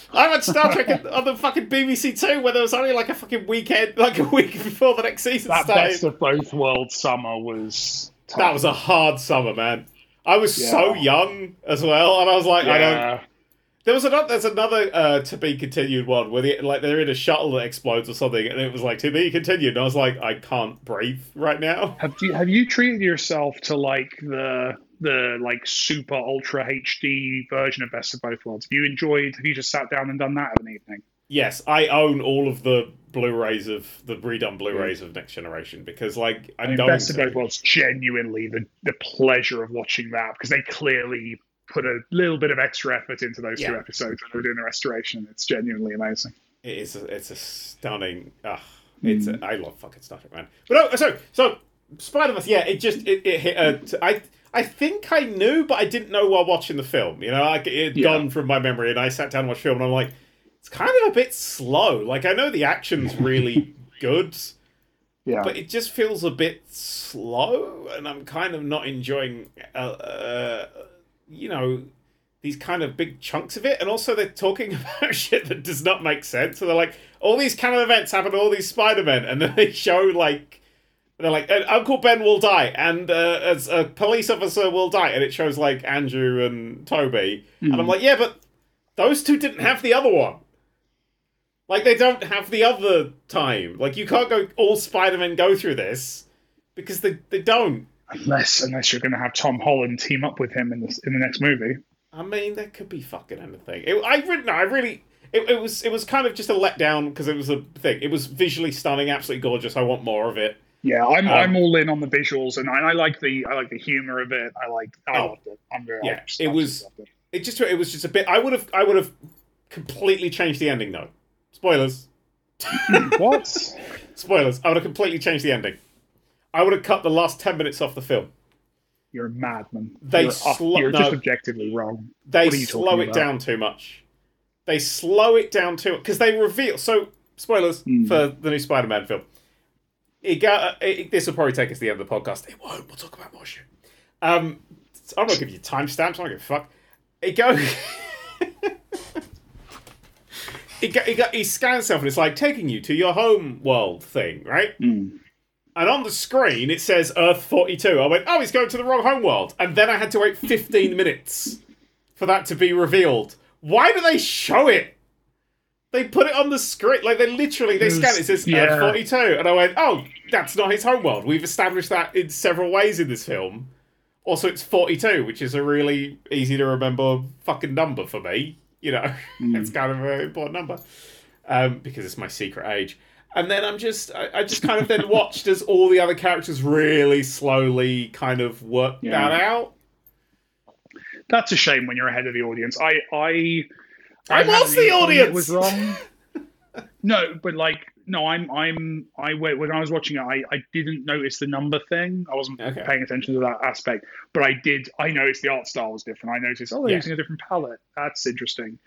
I watched Star Trek on the fucking BBC Two, where there was only like a fucking weekend, like a week before the next season that started. best of both worlds summer was. Tough. That was a hard summer, man. I was so young as well, and I was like, I don't. There was another. There's another uh, to be continued one where they, like they're in a shuttle that explodes or something, and it was like to be continued. And I was like, I can't breathe right now. Have you have you treated yourself to like the the like super ultra HD version of Best of Both Worlds. Have you enjoyed? Have you just sat down and done that of an evening? Yes, I own all of the Blu-rays of the redone Blu-rays of Next Generation because, like, I, I mean, don't. Best of Both Worlds genuinely the the pleasure of watching that because they clearly put a little bit of extra effort into those two episodes when they were doing the restoration. It's genuinely amazing. It is. A, it's a stunning. Ah, it's. A, I love fucking Star Trek, man. But oh, so so Spider Verse. Yeah, it just it, it hit. A, t- I I think I knew, but I didn't know while watching the film. You know, like it had Yeah. gone from my memory, and I sat down and watched the film, and I'm like, it's kind of a bit slow. Like I know the action's really good, Yeah, but it just feels a bit slow, and I'm kind of not enjoying. Uh, uh, you know. These kind of big chunks of it, and also they're talking about shit that does not make sense. So they're like, all these kind of events happen to all these Spider-Men, and then they show like, they're like, Uncle Ben will die, and uh, as a police officer will die, and it shows like Andrew and Toby, and I'm like, yeah, but those two didn't have the other one. Like they don't have the other time. Like you can't go all Spider-Men go through this because they they don't. Unless unless you're going to have Tom Holland team up with him in the in the next movie. I mean, there could be fucking anything. It, I really, no, I really, it, it was, it was kind of just a letdown because it was a thing. It was visually stunning, absolutely gorgeous. I want more of it. Yeah, I'm Um, I'm all in on the visuals, and I, I like the I like the humor of it. I like I Oh. loved it. I'm very Yeah, just it was- loved It just, it was just a bit. I would have, I would have completely changed the ending though. Spoilers, what? spoilers. I would have completely changed the ending. I would have cut the last ten minutes off the film. You're a madman. They you're, slo- you're no. just objectively wrong. They What are you slow it about? down too much. They slow it down too because they reveal. So spoilers Hmm. for the new Spider-Man film. It got, it, this will probably take us to the end of the podcast. It won't. We'll talk about more shit. Um, I'm not giving you timestamps. I don't give a fuck. It goes. It got, it got, he scans himself and it's like taking you to your home world thing, right? Mm. And on the screen it says Earth 42. I went, oh, he's going to the wrong home world. And then I had to wait 15 minutes for that to be revealed. Why do they show it? They put it on the script. Like, they literally, they scan it, it says Yeah. Earth 42. And I went, oh, that's not his home world. We've established that in several ways in this film. Also, it's 42, which is a really easy to remember fucking number for me. You know, it's kind of an important number um, because it's my secret age. And then I'm just, I, I just kind of then watched as all the other characters really slowly kind of worked Yeah. that out. That's a shame when you're ahead of the audience. I I I had was the the audience. It was wrong. no, but like no, I'm I'm I wait when I was watching it, I, I didn't notice the number thing. I wasn't Okay. paying attention to that aspect, but I did. I noticed the art style was different. I noticed oh they're Yeah. using a different palette. That's interesting.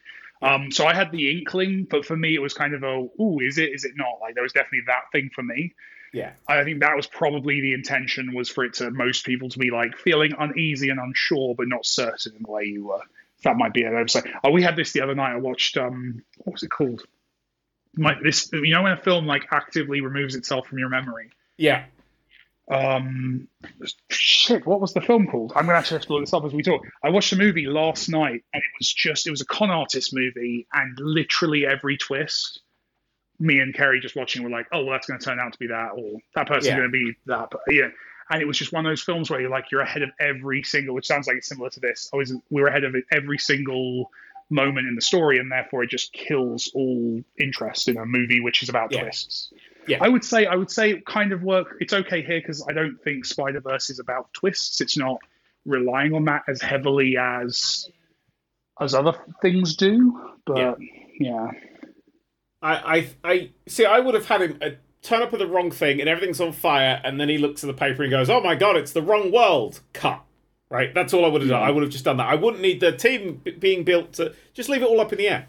Um, so I had the inkling, but for me it was kind of a ooh, is it? Is it not? Like there was definitely that thing for me. Yeah. I think that was probably the intention was for it to most people to be like feeling uneasy and unsure, but not certain in the way you were. That might be an oversight. Oh, we had this the other night. I watched um, what was it called? My this you know when a film like actively removes itself from your memory. Yeah. Um, shit, what was the film called? I'm gonna actually have to look this up as we talk. I watched a movie last night, and it was just it was a con artist movie, and literally every twist, me and Kerry just watching were like, oh well, that's gonna turn out to be that, or that person's Yeah. gonna be that, but yeah. And it was just one of those films where you're like you're ahead of every single, which sounds like it's similar to this. I was we were ahead of every single moment in the story, and therefore it just kills all interest in a movie which is about Yeah. twists. Yeah. I would say I would say it kind of work. It's okay here because I don't think Spider Verse is about twists. It's not relying on that as heavily as as other things do. But yeah, I, I, I see. I would have had him uh, turn up with the wrong thing, and everything's on fire, and then he looks at the paper and goes, "Oh my god, it's the wrong world." Cut. Right. That's all I would have done. I would have just done that. I wouldn't need the team b- being built to just leave it all up in the air.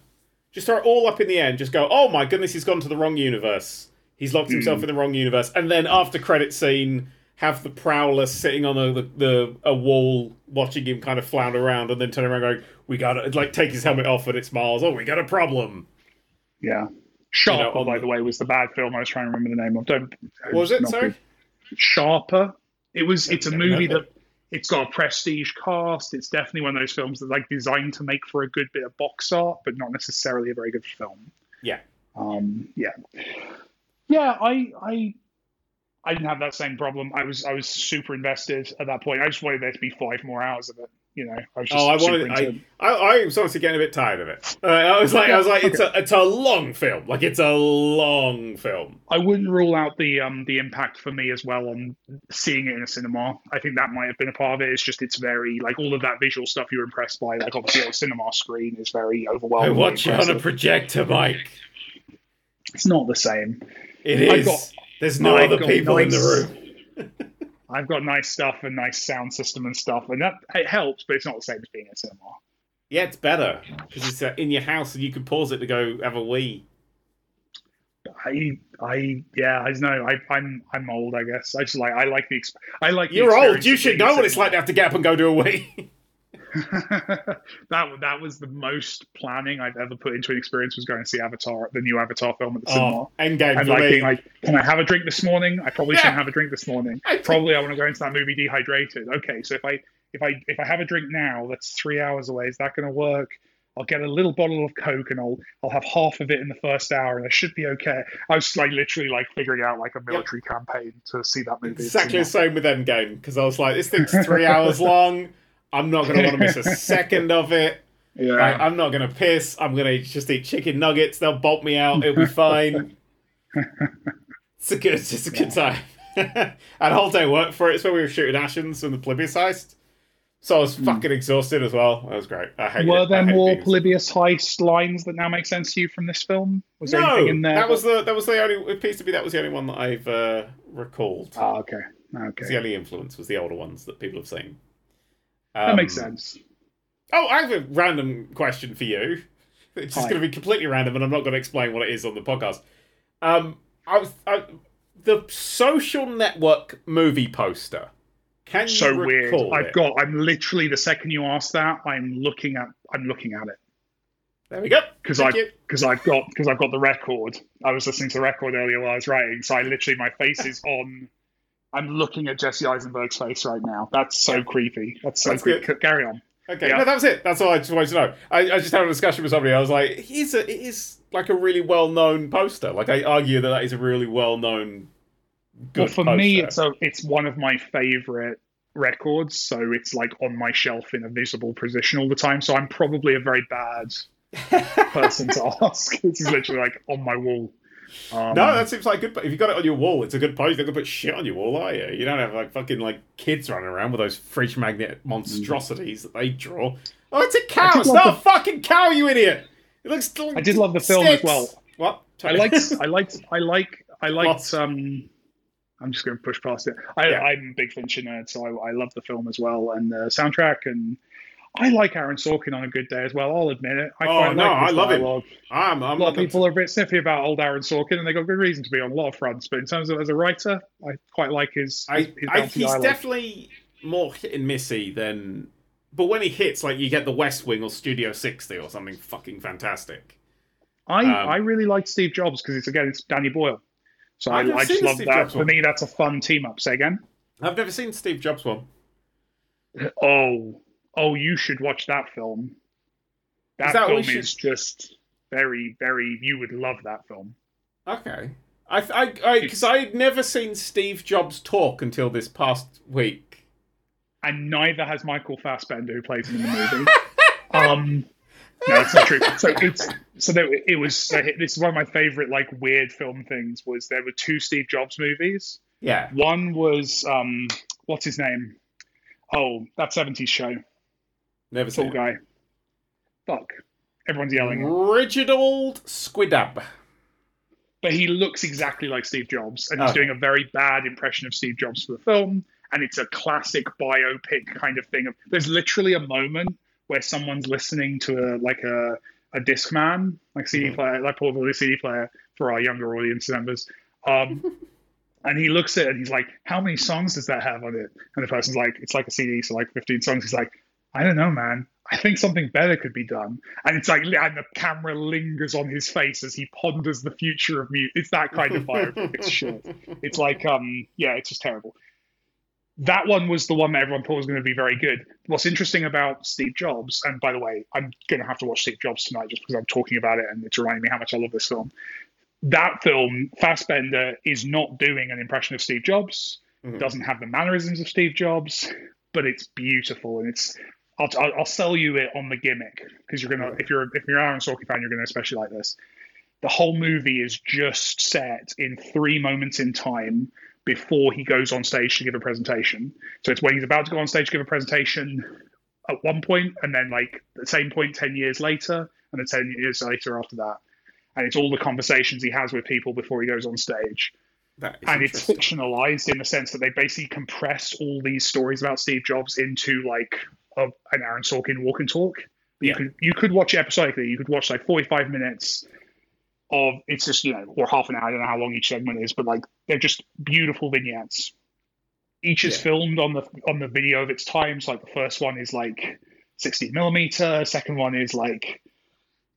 Just throw it all up in the air and just go, "Oh my goodness, he's gone to the wrong universe. He's locked himself in the wrong universe." And then after credit scene, have the Prowler sitting on a, the, the a wall watching him kind of flounder around, and then turn around going, "We got to like take his helmet off, and it's Miles. Oh, we got a problem." yeah. Sharper, on by the- the way, was the bad film I was trying to remember the name of. Don't was it? Sorry. good. Sharper. It was. It's a movie that. It's got a prestige cast. It's definitely one of those films that like designed to make for a good bit of box art, but not necessarily a very good film. Yeah. Um, yeah, yeah. I, I, I didn't have that same problem. I was I was super invested at that point. I just wanted there to be five more hours of it. You know, I was just Oh, I wanted. I, I, I was honestly getting a bit tired of it. Uh, I was like, I was like, it's a, it's a long film. Like, it's a long film. I wouldn't rule out the um the impact for me as well on seeing it in a cinema. I think that might have been a part of it. It's just it's very like all of that visual stuff you're impressed by. Like obviously on a cinema screen is very overwhelming. I watch it on a projector, Mike. It's not the same. It got- There's no I've other people in the room. I've got nice stuff and nice sound system and stuff, and that it helps, but it's not the same as being in a cinema. Yeah, it's better because it's uh, in your house and you can pause it to go have a wee. I, I, yeah, I don't know. I, I'm, I'm old, I guess. I just like, I like the, exp- I like. The You're old. You should know what it's like to have to get up and go do a wee. that that was the most planning I've ever put into an experience was going to see Avatar, the new Avatar film at the oh, cinema. oh, Endgame And like me. being like, can I have a drink this morning? I probably Yeah. shouldn't have a drink this morning. I- Probably I want to go into that movie dehydrated. Okay, so if I if I if I have a drink now, that's three hours away. Is that going to work? I'll get a little bottle of Coke and I'll I'll have half of it in the first hour and I should be okay. I was like literally like figuring out like a military campaign to see that movie. exactly the same with Endgame because I was like, this thing's three hours long. I'm not going to want to miss a second of it. Yeah. Like, I'm not going to piss. I'm going to just eat chicken nuggets. They'll bolt me out. It'll be fine. it's a good, it's just a good time. and whole day worked for it. It's when we were shooting Ashens and the Polybius heist. So I was fucking exhausted as well. That was great. I hated Hmm. Were it. I there hate more being- Polybius heist lines that now make sense to you from this film? Was there No, anything in there? that was the that was the only. It appears to be that was the only one that I've uh, recalled. Oh, okay. The only influence was the older ones that people have seen. That Um, makes sense. Oh, I have a random question for you. It's just going to be completely random, and I'm not going to explain what it is on the podcast. Um, I was I, the social network movie poster. Can you So weird. I've it? got. I'm literally the second you asked that, I'm looking at. I'm looking at it There we go. because I because I've got because I've got the record. I was listening to the record earlier while I was writing, so I literally my face is on. I'm looking at Jesse Eisenberg's face right now. That's so creepy. That's so That's creepy. good. Carry on. Okay, Yeah. no, that was it. That's all I just wanted to know. I, I just had a discussion with somebody. I was like, he's a, it is like a really well known poster. Like, I argue that that is a really well known. Well, for me, it's a it's one of my favorite records. So it's like on my shelf in a visible position all the time. So I'm probably a very bad person to ask. This is literally like on my wall. Um, No, that seems like a good. If you got it on your wall, it's a good poster. You're not gonna put shit on your wall, are you? You don't have like fucking like kids running around with those fridge magnet monstrosities that they draw. Oh, it's a cow. It's love not a fucking cow, you idiot. It looks. I did love the film as well. What? I liked, I liked, I like, I liked. What? Um, I'm just going to push past it. I, Yeah. I'm a big Fincher nerd, so I, I love the film as well and the soundtrack. And I like Aaron Sorkin on a good day as well. I'll admit it. I Oh, quite no, like I love him. dialogue. I'm. I'm A lot of people are a bit sniffy about old Aaron Sorkin, and they got good reason to be on a lot of fronts. But in terms of as a writer, I quite like his. I, his, I, he's dialogue. definitely more hit and missy than. But when he hits, like you get the West Wing or Studio 60 or something fucking fantastic. I, um, I really like Steve Jobs because it's again it's Danny Boyle. So I, I just love Steve that. Jobs For one. me, that's a fun team up. Say again. I've never seen Steve Jobs one. Oh, oh, you should watch that film. That, that film we is just very, very. You would love that film. Okay. I, I, I, because I'd never seen Steve Jobs talk until this past week. And neither has Michael Fassbender, who plays him in the movie. um, no, it's not true. So it's so there, it was. So this is one of my favorite like weird film things. Was there were two Steve Jobs movies. Yeah. One was um, what's his name? Oh, that '70s show. Never Tall seen it. guy. Fuck. Everyone's yelling. Reginald Squidab. but he looks exactly like Steve Jobs, and he's Okay. doing a very bad impression of Steve Jobs for the film. And it's a classic biopic kind of thing. Of There's literally a moment where someone's listening to a like a a disc man, like CD Mhm. player, like portable CD player for our younger audience members. Um, and he looks at it and he's like, "How many songs does that have on it?" And the person's like, "It's like a CD, so like 15 songs." He's like, "I don't know, man. I think something better could be done." And it's like, and the camera lingers on his face as he ponders the future of music. It's that kind of biopic. It's shit. It's like, um, yeah, it's just terrible. That one was the one that everyone thought was going to be very good. What's interesting about Steve Jobs, and by the way, I'm going to have to watch Steve Jobs tonight just because I'm talking about it and it's reminding me how much I love this film. that film, Fassbender is not doing an impression of Steve Jobs. Mhm. Doesn't have the mannerisms of Steve Jobs, but it's beautiful and it's. I'll, I'll, sell you it on the gimmick because you're gonna if you're if you're an Aaron Sorkin fan, you're gonna especially like this. The whole movie is just set in three moments in time before he goes on stage to give a presentation. So it's when he's about to go on stage to give a presentation at one point, and then like the same point ten years later, and then ten years later after that. And it's all the conversations he has with people before he goes on stage. And it's fictionalized in the sense that they basically compress all these stories about Steve Jobs into like a, an Aaron Sorkin walk and talk. You Yeah. could you could watch it episodically. You could watch like forty five minutes of it's just you know or half an hour. I don't know how long each segment is, but like they're just beautiful vignettes. Each is Yeah. filmed on the on the video of its time. So like the first one is like sixty millimeter. Second one is like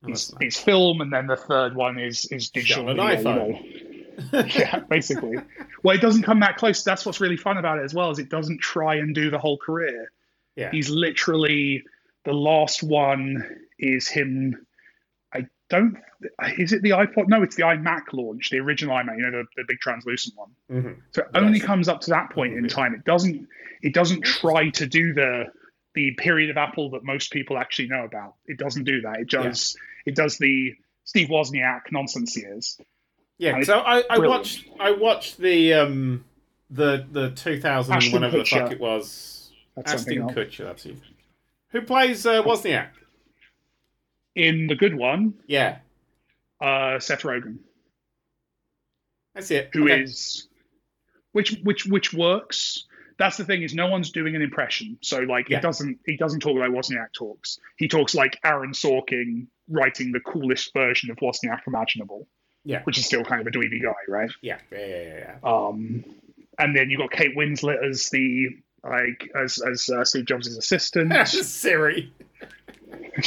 Oh, nice. is film, and then the third one is is digital. Shot an video, you know. yeah, basically. Well, it doesn't come that close. That's what's really fun about it as well, is it doesn't try and do the whole career. Yeah. He's literally the last one is him. I don't. Is it the iPod? No, it's the iMac launch, the original iMac. You know, the, the big translucent one. Mhm. So it only comes up to that point in time. It doesn't. It doesn't try to do the the period of Apple that most people actually know about. It doesn't do that. It does. It does the Steve Wozniak nonsense years. Yeah, so I, I watched I watched the um the the two thousand Ashton whenever the fuck it was. That's else. Kutcher, that's who. Who plays uh, Wozniak? In the good one, Yeah, uh, Seth Rogen, that's it. who Okay. is, which which which works. That's the thing is no one's doing an impression. So like Yeah. it doesn't he doesn't talk like Wozniak talks. He talks like Aaron Sorkin writing the coolest version of Wozniak imaginable. Yeah. Which is still kind of a dweeby guy, right? Yeah, yeah, yeah, yeah, yeah. Um, and then you got Kate Winslet as the like as as uh, Steve Jobs' assistant. Siri.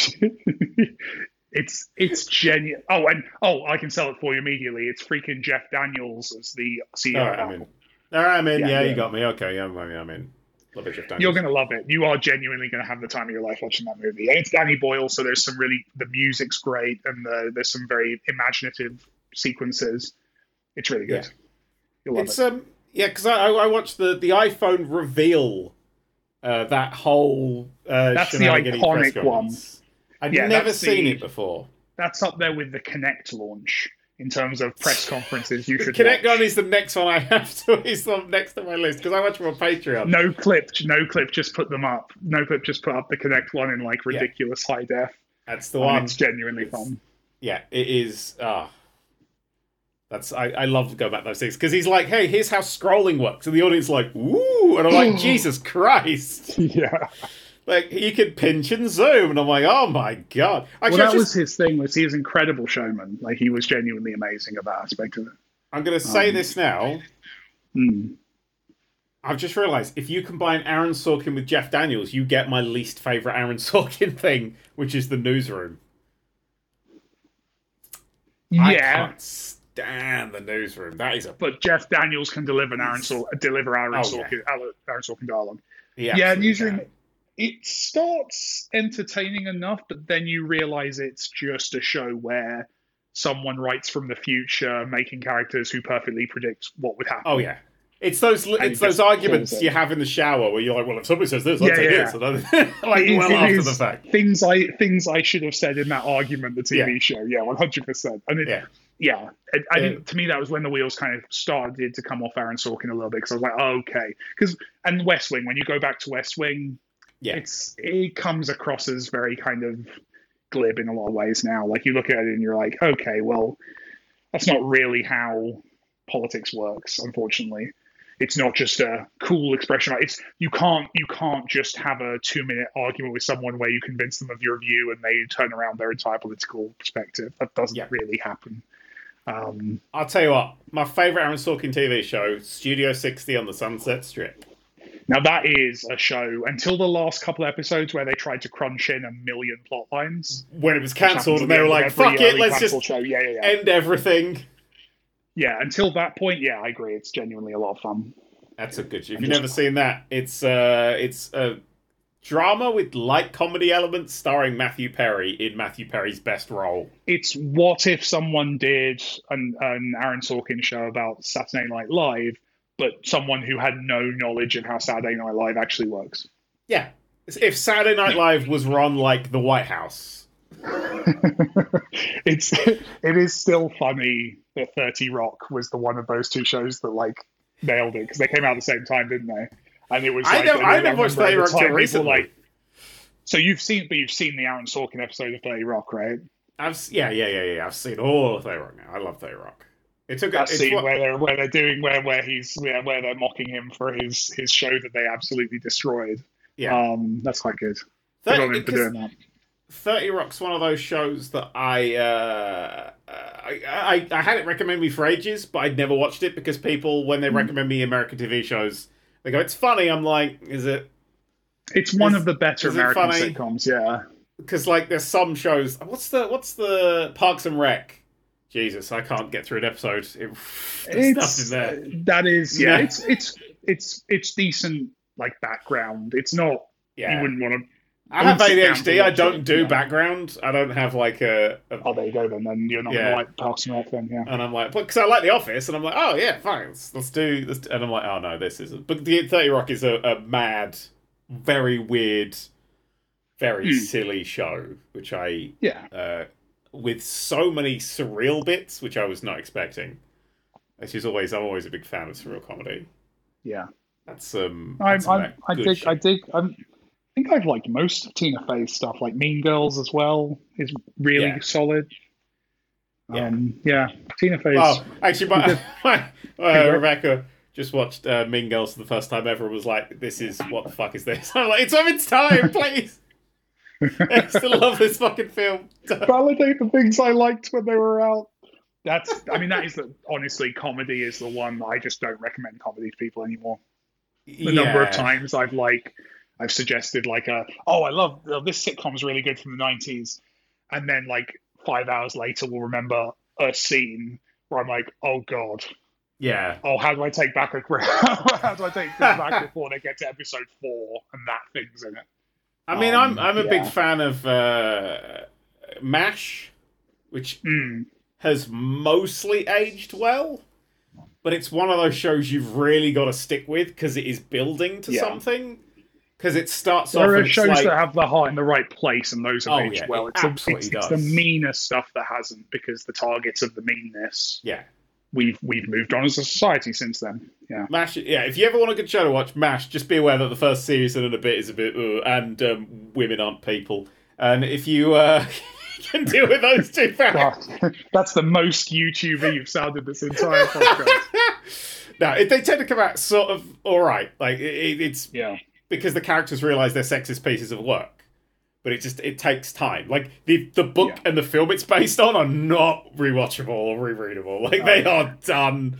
it's it's genuine. Oh, and oh, I can sell it for you immediately. It's freaking Jeff Daniels as the CEO. All right, I'm in. All right, I'm in. Yeah, Yeah, yeah. you got me. Okay, yeah, I'm, I'm in. Love it, Jeff Daniels. You're gonna love it. You are genuinely gonna have the time of your life watching that movie. And it's Danny Boyle, so there's some really the music's great, and the, there's some very imaginative sequences. It's really good. Yeah. You'll love It's it. um yeah, because I, I watched the the iPhone reveal. Uh, that whole uh, That's the iconic one. I'd Yeah, never seen the- it before. That's up there with the Kinect launch in terms of press conferences. You should Kinect watch. Is the next one I have to. On next to my list because I watch him on Patreon. No clip, no clip. Just put them up. No clip. Just put up the Kinect one in like ridiculous high def. That's the And one. it's genuinely It's- fun. Yeah, it is. Ah, that's I, I love going back to those things because he's like, "Hey, here's how scrolling works," and the audience like, "Ooh," and I'm like, "Jesus Christ!" Yeah. Like you could pinch and zoom, and I'm like, "Oh my god!" Well, that just- was his thing. Was he was incredible showman. Like he was genuinely amazing at that aspect of it. I'm going to say um, this now. Hmm. I've just realised if you combine Aaron Sorkin with Jeff Daniels, you get my least favorite Aaron Sorkin thing, which is the newsroom. Yeah, can't the newsroom. That is a but Jeff Daniels can deliver an Aaron Sor- uh, deliver Aaron Oh, Sorkin uh, Aaron Sorkin dialogue. Yeah, absolutely newsroom. can. It starts entertaining enough, but then you realize it's just a show where someone writes from the future, making characters who perfectly predict what would happen. Oh yeah, it's those And it's those arguments you have in the shower where you're like, well, if somebody says this, I'll Yeah, take yeah. this, and then, like It well it after the fact. things I things I should have said in that argument, the TV Yeah. show. Yeah, one hundred percent. And it, Yeah. Yeah, I, I think to me that was when the wheels kind of started to come off Aaron Sorkin a little bit because I was like, oh, okay, because and West Wing. When you go back to West Wing, Yeah. it's it comes across as very kind of glib in a lot of ways now. Like you look at it and you're like, okay, well, that's not really how politics works. Unfortunately, it's not just a cool expression. It's you can't you can't just have a two minute argument with someone where you convince them of your view and they turn around their entire political perspective. That doesn't Yeah. really happen. Um, I'll tell you what, my favorite Aaron Sorkin TV show, Studio 60 on the Sunset Strip. now that is a show until the last couple episodes where they tried to crunch in a million plot lines. When it was cancelled, and they were like, "Fuck it, let's just show. Yeah, yeah, yeah. end everything." yeah, until that point, yeah, I agree. It's genuinely a lot of fun. That's a good. show. If you've just- never seen that, it's uh, it's uh, drama with light comedy elements starring Matthew Perry in Matthew Perry's best role. It's what if someone did an, an Aaron Sorkin show about Saturday Night Live, but someone who had no knowledge of how Saturday Night Live actually works. Yeah. If Saturday Night Live was run like the White House. it's it is still funny that 30 Rock was the one of those two shows that like nailed it because they came out at the same time, didn't they? And it was I like, know- I never watched 30 Rock time till people recently. Like, so you've seen, but you've seen the Aaron Sorkin episode of 30 Rock, right? I've yeah, yeah, yeah, yeah. I've seen all of 30 Rock now. I love 30 Rock. It took That it's scene what- where they're where they're doing where where he's where, where they're mocking him for his his show that they absolutely destroyed. yeah. Um, that's quite good. Good 30, on for doing that. 30 Rock's one of those shows that I, uh, I, I I had it recommended me for ages, but I'd never watched it because people, when they Hmm. recommend me American TV shows, they go, "It's funny." I'm like, "Is it?" It's one Is- of the better American funny? sitcoms. Yeah. Because like, there's some shows. What's the What's the Parks and Rec? Jesus, I can't get through an episode. It, it's nothing there. that is yeah, Yeah. it's it's it's it's decent like background it's not Yeah. you wouldn't want to I have don't sit down ADHD. I don't do yeah. background. I don't have like a, a oh there you go then then you're not Yeah. gonna like Parks and Rec then yeah And I'm like, because I like The Office, and I'm like, oh yeah, fine, let's, let's do this. And I'm like, oh no, this isn't. But the Thirty Rock is a, a mad, very weird, very Hmm. silly show, which I, yeah uh, with so many surreal bits, which I was not expecting. Which is always, I'm always a big fan of surreal comedy. yeah That's um, I'm, that's some I'm, I good dig shit. I dig I'm, I think I've liked most of Tina Fey's stuff like Mean Girls as well is really Yeah. solid Yeah. um yeah Tina Fey's Oh, actually, my, my uh, Rebecca just watched uh, Mean Girls for the first time ever and was like, "This is what the fuck is this?" I'm like, "It's of its time, please." I still love this fucking film. validate the things I liked when they were out. That's, I mean, that is the, honestly, comedy is the one I just don't recommend comedy to people anymore. The number of times I've like, I've suggested like a, oh, I love oh, this sitcom's really good from the '90s, and then like five hours later we'll remember a scene where I'm like, oh god, Yeah, oh how do I take back a how do I take back before they get to episode four and that thing's in it? I mean, Um, I'm I'm a yeah. big fan of uh, Mash, which Mm. has mostly aged well, but it's one of those shows you've really got to stick with because it is building to Yeah. something. Because it starts off There are shows like, that have the heart in the right place, and those have Oh, aged yeah, well. it It's, absolutely it's, it's the meaner stuff that hasn't, because the targets of the meanness yeah, we've we've moved on as a society since then. Yeah, Mash, yeah. If you ever want a good show to watch, Mash. Just be aware that the first season and a bit is a bit, uh, and um, women aren't people. And if you uh, can deal with those two facts, that's the most YouTuber you've sounded this entire podcast. now it, they tend to come out sort of all right. Like it- it's Yeah, because the characters realize they're sexist pieces of work. But it just it takes time. Like the the book Yeah. and the film it's based on are not rewatchable or rereadable. Like Oh, they yeah. are done.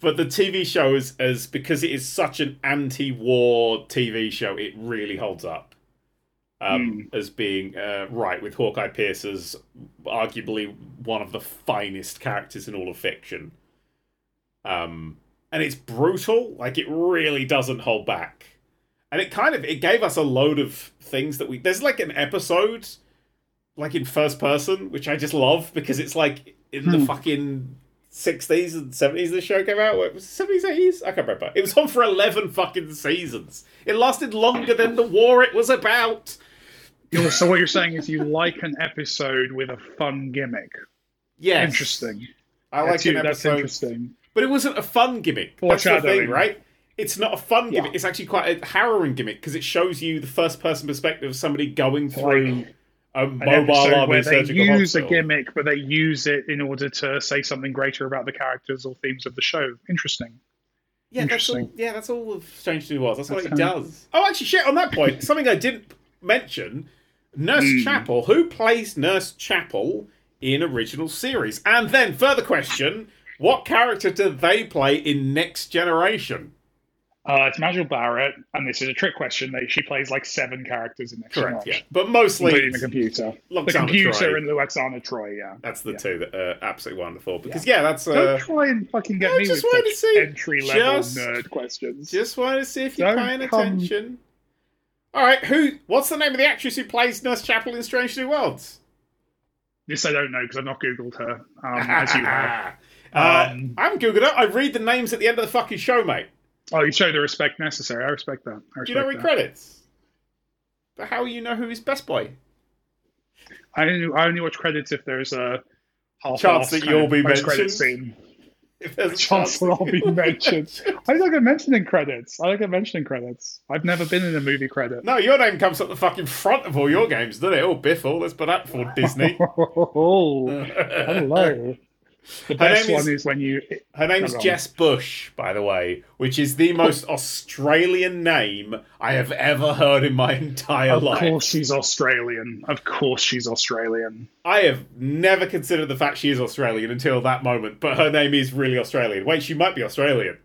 But the TV show is as because it is such an anti-war TV show, it really holds up. Um, Hmm. as being uh, right with Hawkeye Pierce as arguably one of the finest characters in all of fiction. Um, and it's brutal. Like it really doesn't hold back. And it kind of it gave us a load of things that we there's like an episode like in first person, which I just love because it's like in the Hmm. fucking sixties and seventies the show came out. What was seventies, eighties? I can't remember. It was on for eleven fucking seasons. It lasted longer than the war it was about. So what you're saying is you like an episode with a fun gimmick. Yes. Interesting. I like that's, an you- that's interesting. But it wasn't a fun gimmick. That's the thing, right? It's not a fun Yeah. gimmick. It's actually quite a harrowing gimmick because it shows you the first person perspective of somebody going through a mobile army where they use hospital. a gimmick, but they use it in order to say something greater about the characters or themes of the show. Interesting. Yeah, that's all. Yeah, that's all of Strange New was. That's, what That's it kinda- does. Oh, actually, shit. On that point, something I didn't mention: Nurse Hmm. Chapel. Who plays Nurse Chapel in original series? And then, further question: What character do they play in Next Generation? Uh, it's Majel Barrett, and this is a trick question. They, she plays like seven characters in Next Correct. Yeah, but mostly including the computer. The computer Troi. and Lwaxana Troi, yeah. That's the Yeah. two that are absolutely wonderful. Because yeah, that's uh, Don't try and fucking get me with just to see- entry level just- nerd questions. just wanted to see if you're Don't paying come- attention. All right, who? What's the name of the actress who plays Nurse Chapel in Strange New Worlds? This I don't know because I've not googled her, um, as you have. Uh, Um, I haven't googled it. I read the names at the end of the fucking show, mate. Oh, you show the respect necessary. I respect that. I respect Do you not read that. credits? But how will you know who is Best Boy? I only, I only watch credits if there's a half Chance that you'll be mentioned. scene. If there's a Chance that I'll be mentioned. I don't get mentioned in credits. I don't get mentioned in credits. I've never been in a movie credit. No, your name comes up the fucking front of all your games, doesn't it? Oh, Bithell, let's put that for Disney. oh, hello. The Her best name one is- is when you. Her name's. Jess Bush, by the way, which is the most Australian name I have ever heard in my entire Of life. Of course, she's Australian. Of course, she's Australian. I have never considered the fact she is Australian until that moment, but her name is really Australian. Wait, she might be Australian.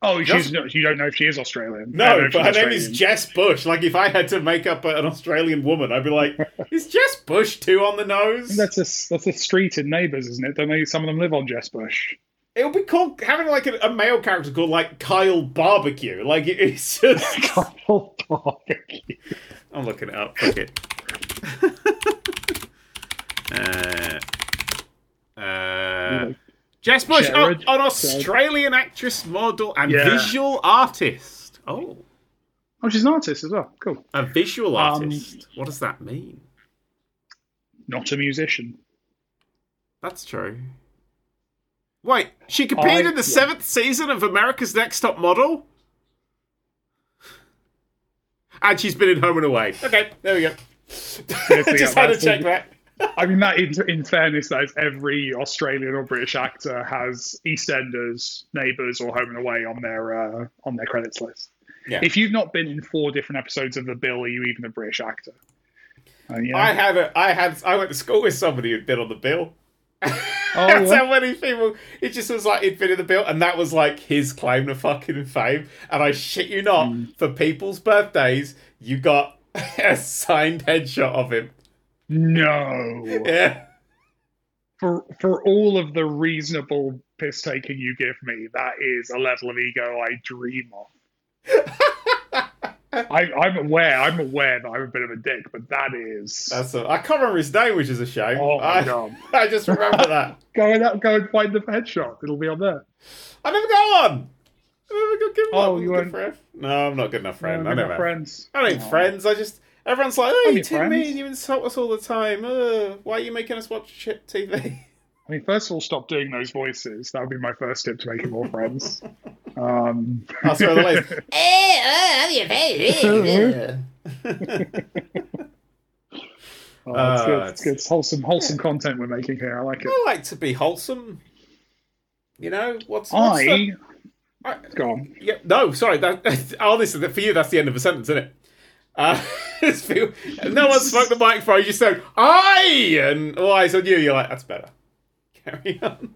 Oh, Just- she's not, you don't know if she is Australian. No, but her she's name is Jess Bush. Like, if I had to make up an Australian woman, I'd be like, is Jess Bush too on the nose? That's a that's a street in Neighbours, isn't it? Don't they? Some of them live on Jess Bush. It would be called having like a, a male character called like Kyle Barbecue. Like, it's just. Kyle Barbecue. I'm looking it up. Fuck it. uh, uh, Jess Bush, oh, an Australian actress, model, and Yeah. visual artist. Oh, Oh, she's an artist as well. Cool. a visual Um, artist. what does that mean? Not a musician. That's true. Wait, she competed I- in the yeah. seventh season of America's Next Top Model? And she's been in Home and Away. Okay, there we go. yeah, Just had to check that. I mean, that in, in fairness, that is every Australian or British actor has EastEnders, Neighbours, or Home and Away on their uh, on their credits list. Yeah. If you've not been in four different episodes of The Bill, are you even a British actor? Uh, yeah. I had a, I had, I went to school with somebody who'd been on the bill. Oh, That's yeah. how many people. It just was like he'd been in the bill, and that was like his claim to fucking fame. And I shit you not, Hmm. for people's birthdays, you got a signed headshot of him. No. Yeah. For for all of the reasonable piss taking you give me, that is a level of ego I dream of. I, I'm aware. I'm aware that I'm a bit of a dick, but that is. That's a, I can't remember his name, which is a shame. oh my I, god! I just remember that. Go and go and find the headshot. It'll be on there. I never got one. I never got given Oh, one. you weren't- friend. No, I'm not good enough friend. No, I never. friends. I ain't Oh. friends. I just everyone's like, "Oh, I'm you your too friends. mean. You insult us all the time. Uh, why are you making us watch shit TV?" I mean, first of all, stop doing those voices. That would be my first tip to making more friends. Um, That's where the list. Eh, oh, I'm your favorite. oh, it's, Uh, good. it's good. It's wholesome, wholesome content we're making here. I like it. I like to be wholesome. You know what's, what's I the- I- go on. Yeah, no, sorry. That honestly, that for you, that's the end of a sentence, isn't it? Uh, no one spoke the microphone. You just said "I" and all eyes on you. You're like, that's better. Carry on.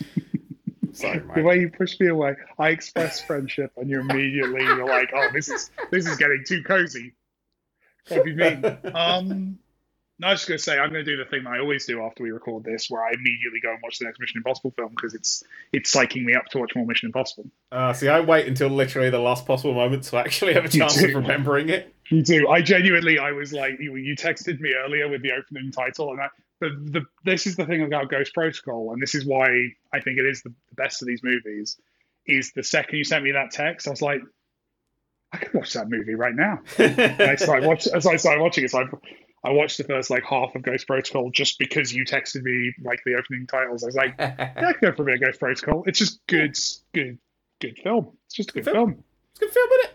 sorry, The way you pushed me away, I expressed friendship, and you immediately were like, "Oh, this is this is getting too cozy." What do you mean? Um, no, I was just gonna say I'm gonna do the thing that I always do after we record this, where I immediately go and watch the next Mission Impossible film because it's it's psyching me up to watch more Mission Impossible. Uh, see, I wait until literally the last possible moment to actually have a chance of remembering it. You do. I genuinely, I was like, you, you texted me earlier with the opening title, and I, the, the this is the thing about Ghost Protocol, and this is why I think it is the, best of these movies. Is the second you sent me that text, I was like, I could watch that movie right now. And I started watch, as I started watching it, so I, I watched the first like half of Ghost Protocol just because you texted me like the opening titles. I was like, yeah, I could go for a bit of Ghost Protocol. It's just good, good, good film. It's just a good Good film. It's a good film, isn't it?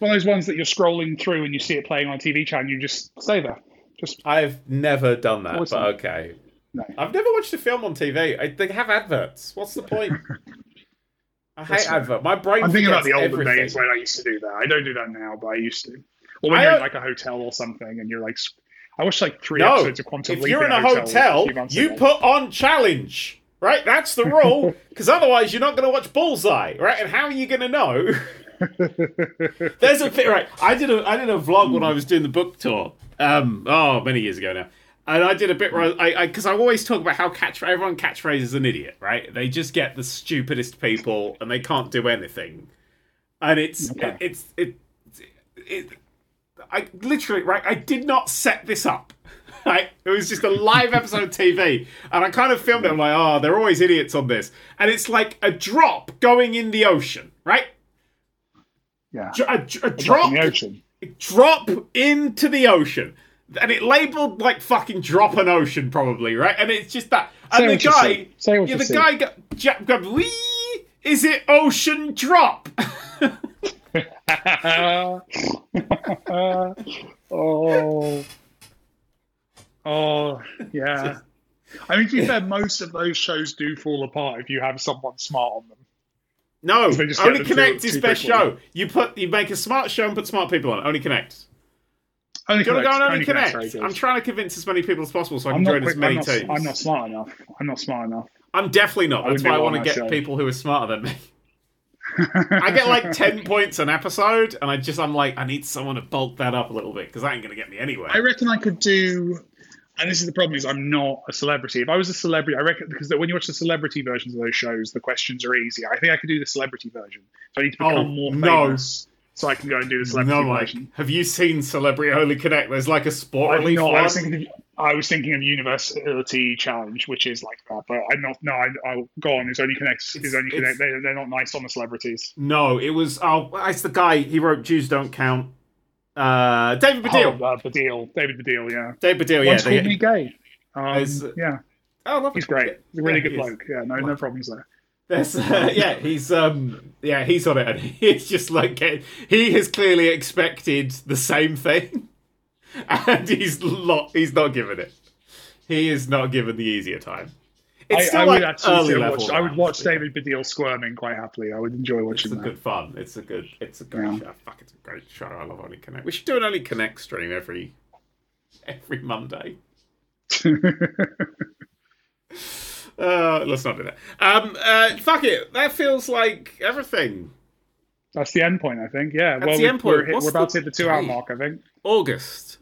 One of those ones that you're scrolling through and you see it playing on a TV channel, you just stay there. Just I've never done that, Awesome. but okay. no. I've never watched a film on TV. I, they have adverts. What's the point? I hate That's right. advert. My brain. I'm thinking about the olden days when I used to do that. I don't do that now, but I used to. Or when I you're in like a hotel or something and you're like, I watched like three No, episodes of Quantum if Leap you're in a hotel, hotel, you ago. put on challenge. Right, that's the rule. Because otherwise, you're not going to watch Bullseye, right? And how are you going to know? There's a bit right. I did a I did a vlog when I was doing the book tour. Um, oh, many years ago now. And I did a bit where I because I, always talk about how catch everyone catchphrase is an idiot, right? They just get the stupidest people and they can't do anything. And it's Okay. it's it it, I literally right. I did not set this up. Right? It was just a live episode of TV, and I kind of filmed it. I'm like, oh, they're always idiots on this, and it's like a drop going in the ocean, right? Yeah. Dr- A, a Drop drop, in the ocean. drop into the ocean, and it labeled like fucking drop an ocean, probably, right? And it's just that, Say and the guy. Say yeah, the see. guy got, got wee. Is it ocean drop? oh. Oh, yeah. I mean, to be fair, most of those shows do fall apart if you have someone smart on them. No, Only Connect is best show. You put you make a smart show and put smart people on. it. Only Connect. Only Do you want to go Connect- on Only Only Connect's Connect? I'm trying to convince as many people as possible so I can join as many I'm, not, teams. I'm not smart enough. I'm not smart enough. I'm definitely not. That's why I want to get show. people who are smarter than me. I get like ten points an episode, and I just I'm like I need someone to bulk that up a little bit because that ain't gonna get me anywhere. I reckon I could do. And this is the problem: is I'm not a celebrity. If I was a celebrity, I reckon because when you watch the celebrity versions of those shows, the questions are easier. I think I could do the celebrity version. So I need to oh, become Oh, more no. famous so I can go and do the celebrity no, version. Have you seen Celebrity Only Connect? There's like a sport I'm relief not, I was thinking I was thinking of University Challenge, which is like that, but I'm not. No, I, I'll go on. It's only connect. It's, It's- only it's- They, they're not nice on the celebrities. No, it was. Oh, it's the guy. He wrote Jews Don't Count. Uh, David Baddiel. Oh, uh, Baddiel, David Baddiel, yeah. David Baddiel. Yeah. Once they- me gay. Um, yeah, oh, lovely. he's great. He's a really Yeah, good bloke. Yeah, no, no problems there. There's, uh, yeah, he's um, yeah, he's on it, and he's just like he has clearly expected the same thing, and he's not. He's not given it. He is not given the easier time. It's I, still I like would actually early still level. watch. I would watch David Baddiel squirming quite happily. I would enjoy It's watching a that. good fun. It's a good. It's a great Yeah. show. Fuck, it's a great show. I love Only Connect. We should do an Only Connect stream every every Monday. Uh, let's not do that. Um, uh, fuck it. That feels like everything. That's the end point, I think. Yeah. That's well, the end point. We're, hit- we're about to hit the two-hour mark, I think. August.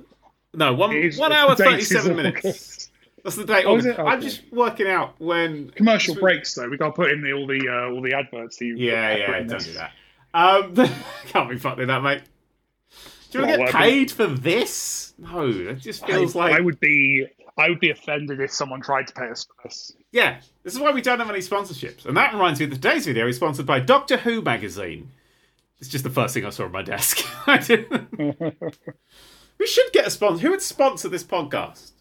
No, one is- one hour is thirty-seven minutes. That's the date. Oh, it? I'm just working out when Commercial breaks, though. We got to put in the, all the uh, all the adverts. That you Yeah, yeah. Don't this. do that. Um, can't be fucked with that, mate. Do you want to get paid for this? No, it just I, feels like I would be I would be offended if someone tried to pay us for this. Yeah, this is why we don't have any sponsorships. And that reminds me that today's video is sponsored by Doctor Who magazine. It's just the first thing I saw on my desk. I didn't- we should get a sponsor. Who would sponsor this podcast?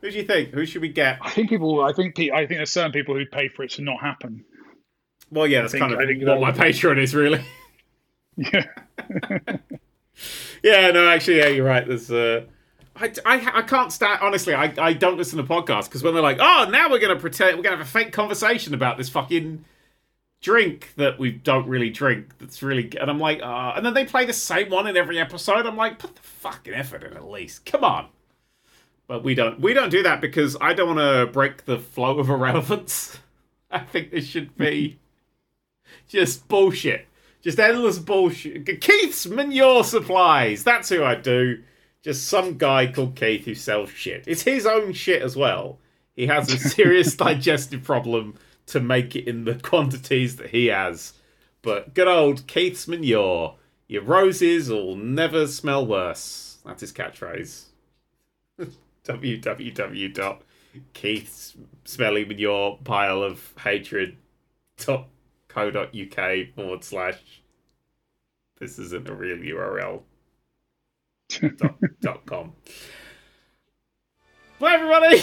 Who do you think? Who should we get? I think people. I think. I think there's certain people who'd pay for it to not happen. Well, yeah, that's think- kind of what my Patreon is, really. Yeah. Yeah, no, actually, yeah, you're right. There's, uh, I, I, I can't stand. Honestly, I, I don't listen to podcasts because when they're like, "Oh, now we're gonna pretend we're gonna have a fake conversation about this fucking drink that we don't really drink," that's really, and I'm like, uh, and then they play the same one in every episode. I'm like, put the fucking effort in at least. Come on. But we don't. We don't do that because I don't want to break the flow of irrelevance. I think this should be just bullshit. Just endless bullshit. Keith's Manure Supplies. That's who I do. Just some guy called Keith who sells shit. It's his own shit as well. He has a serious digestive problem to make it in the quantities that he has. But good old Keith's Manure. Your roses will never smell worse. That's his catchphrase. www.keith's pile of hatred dot co.uk forward slash this isn't a real URL dot, dot com. Bye everybody!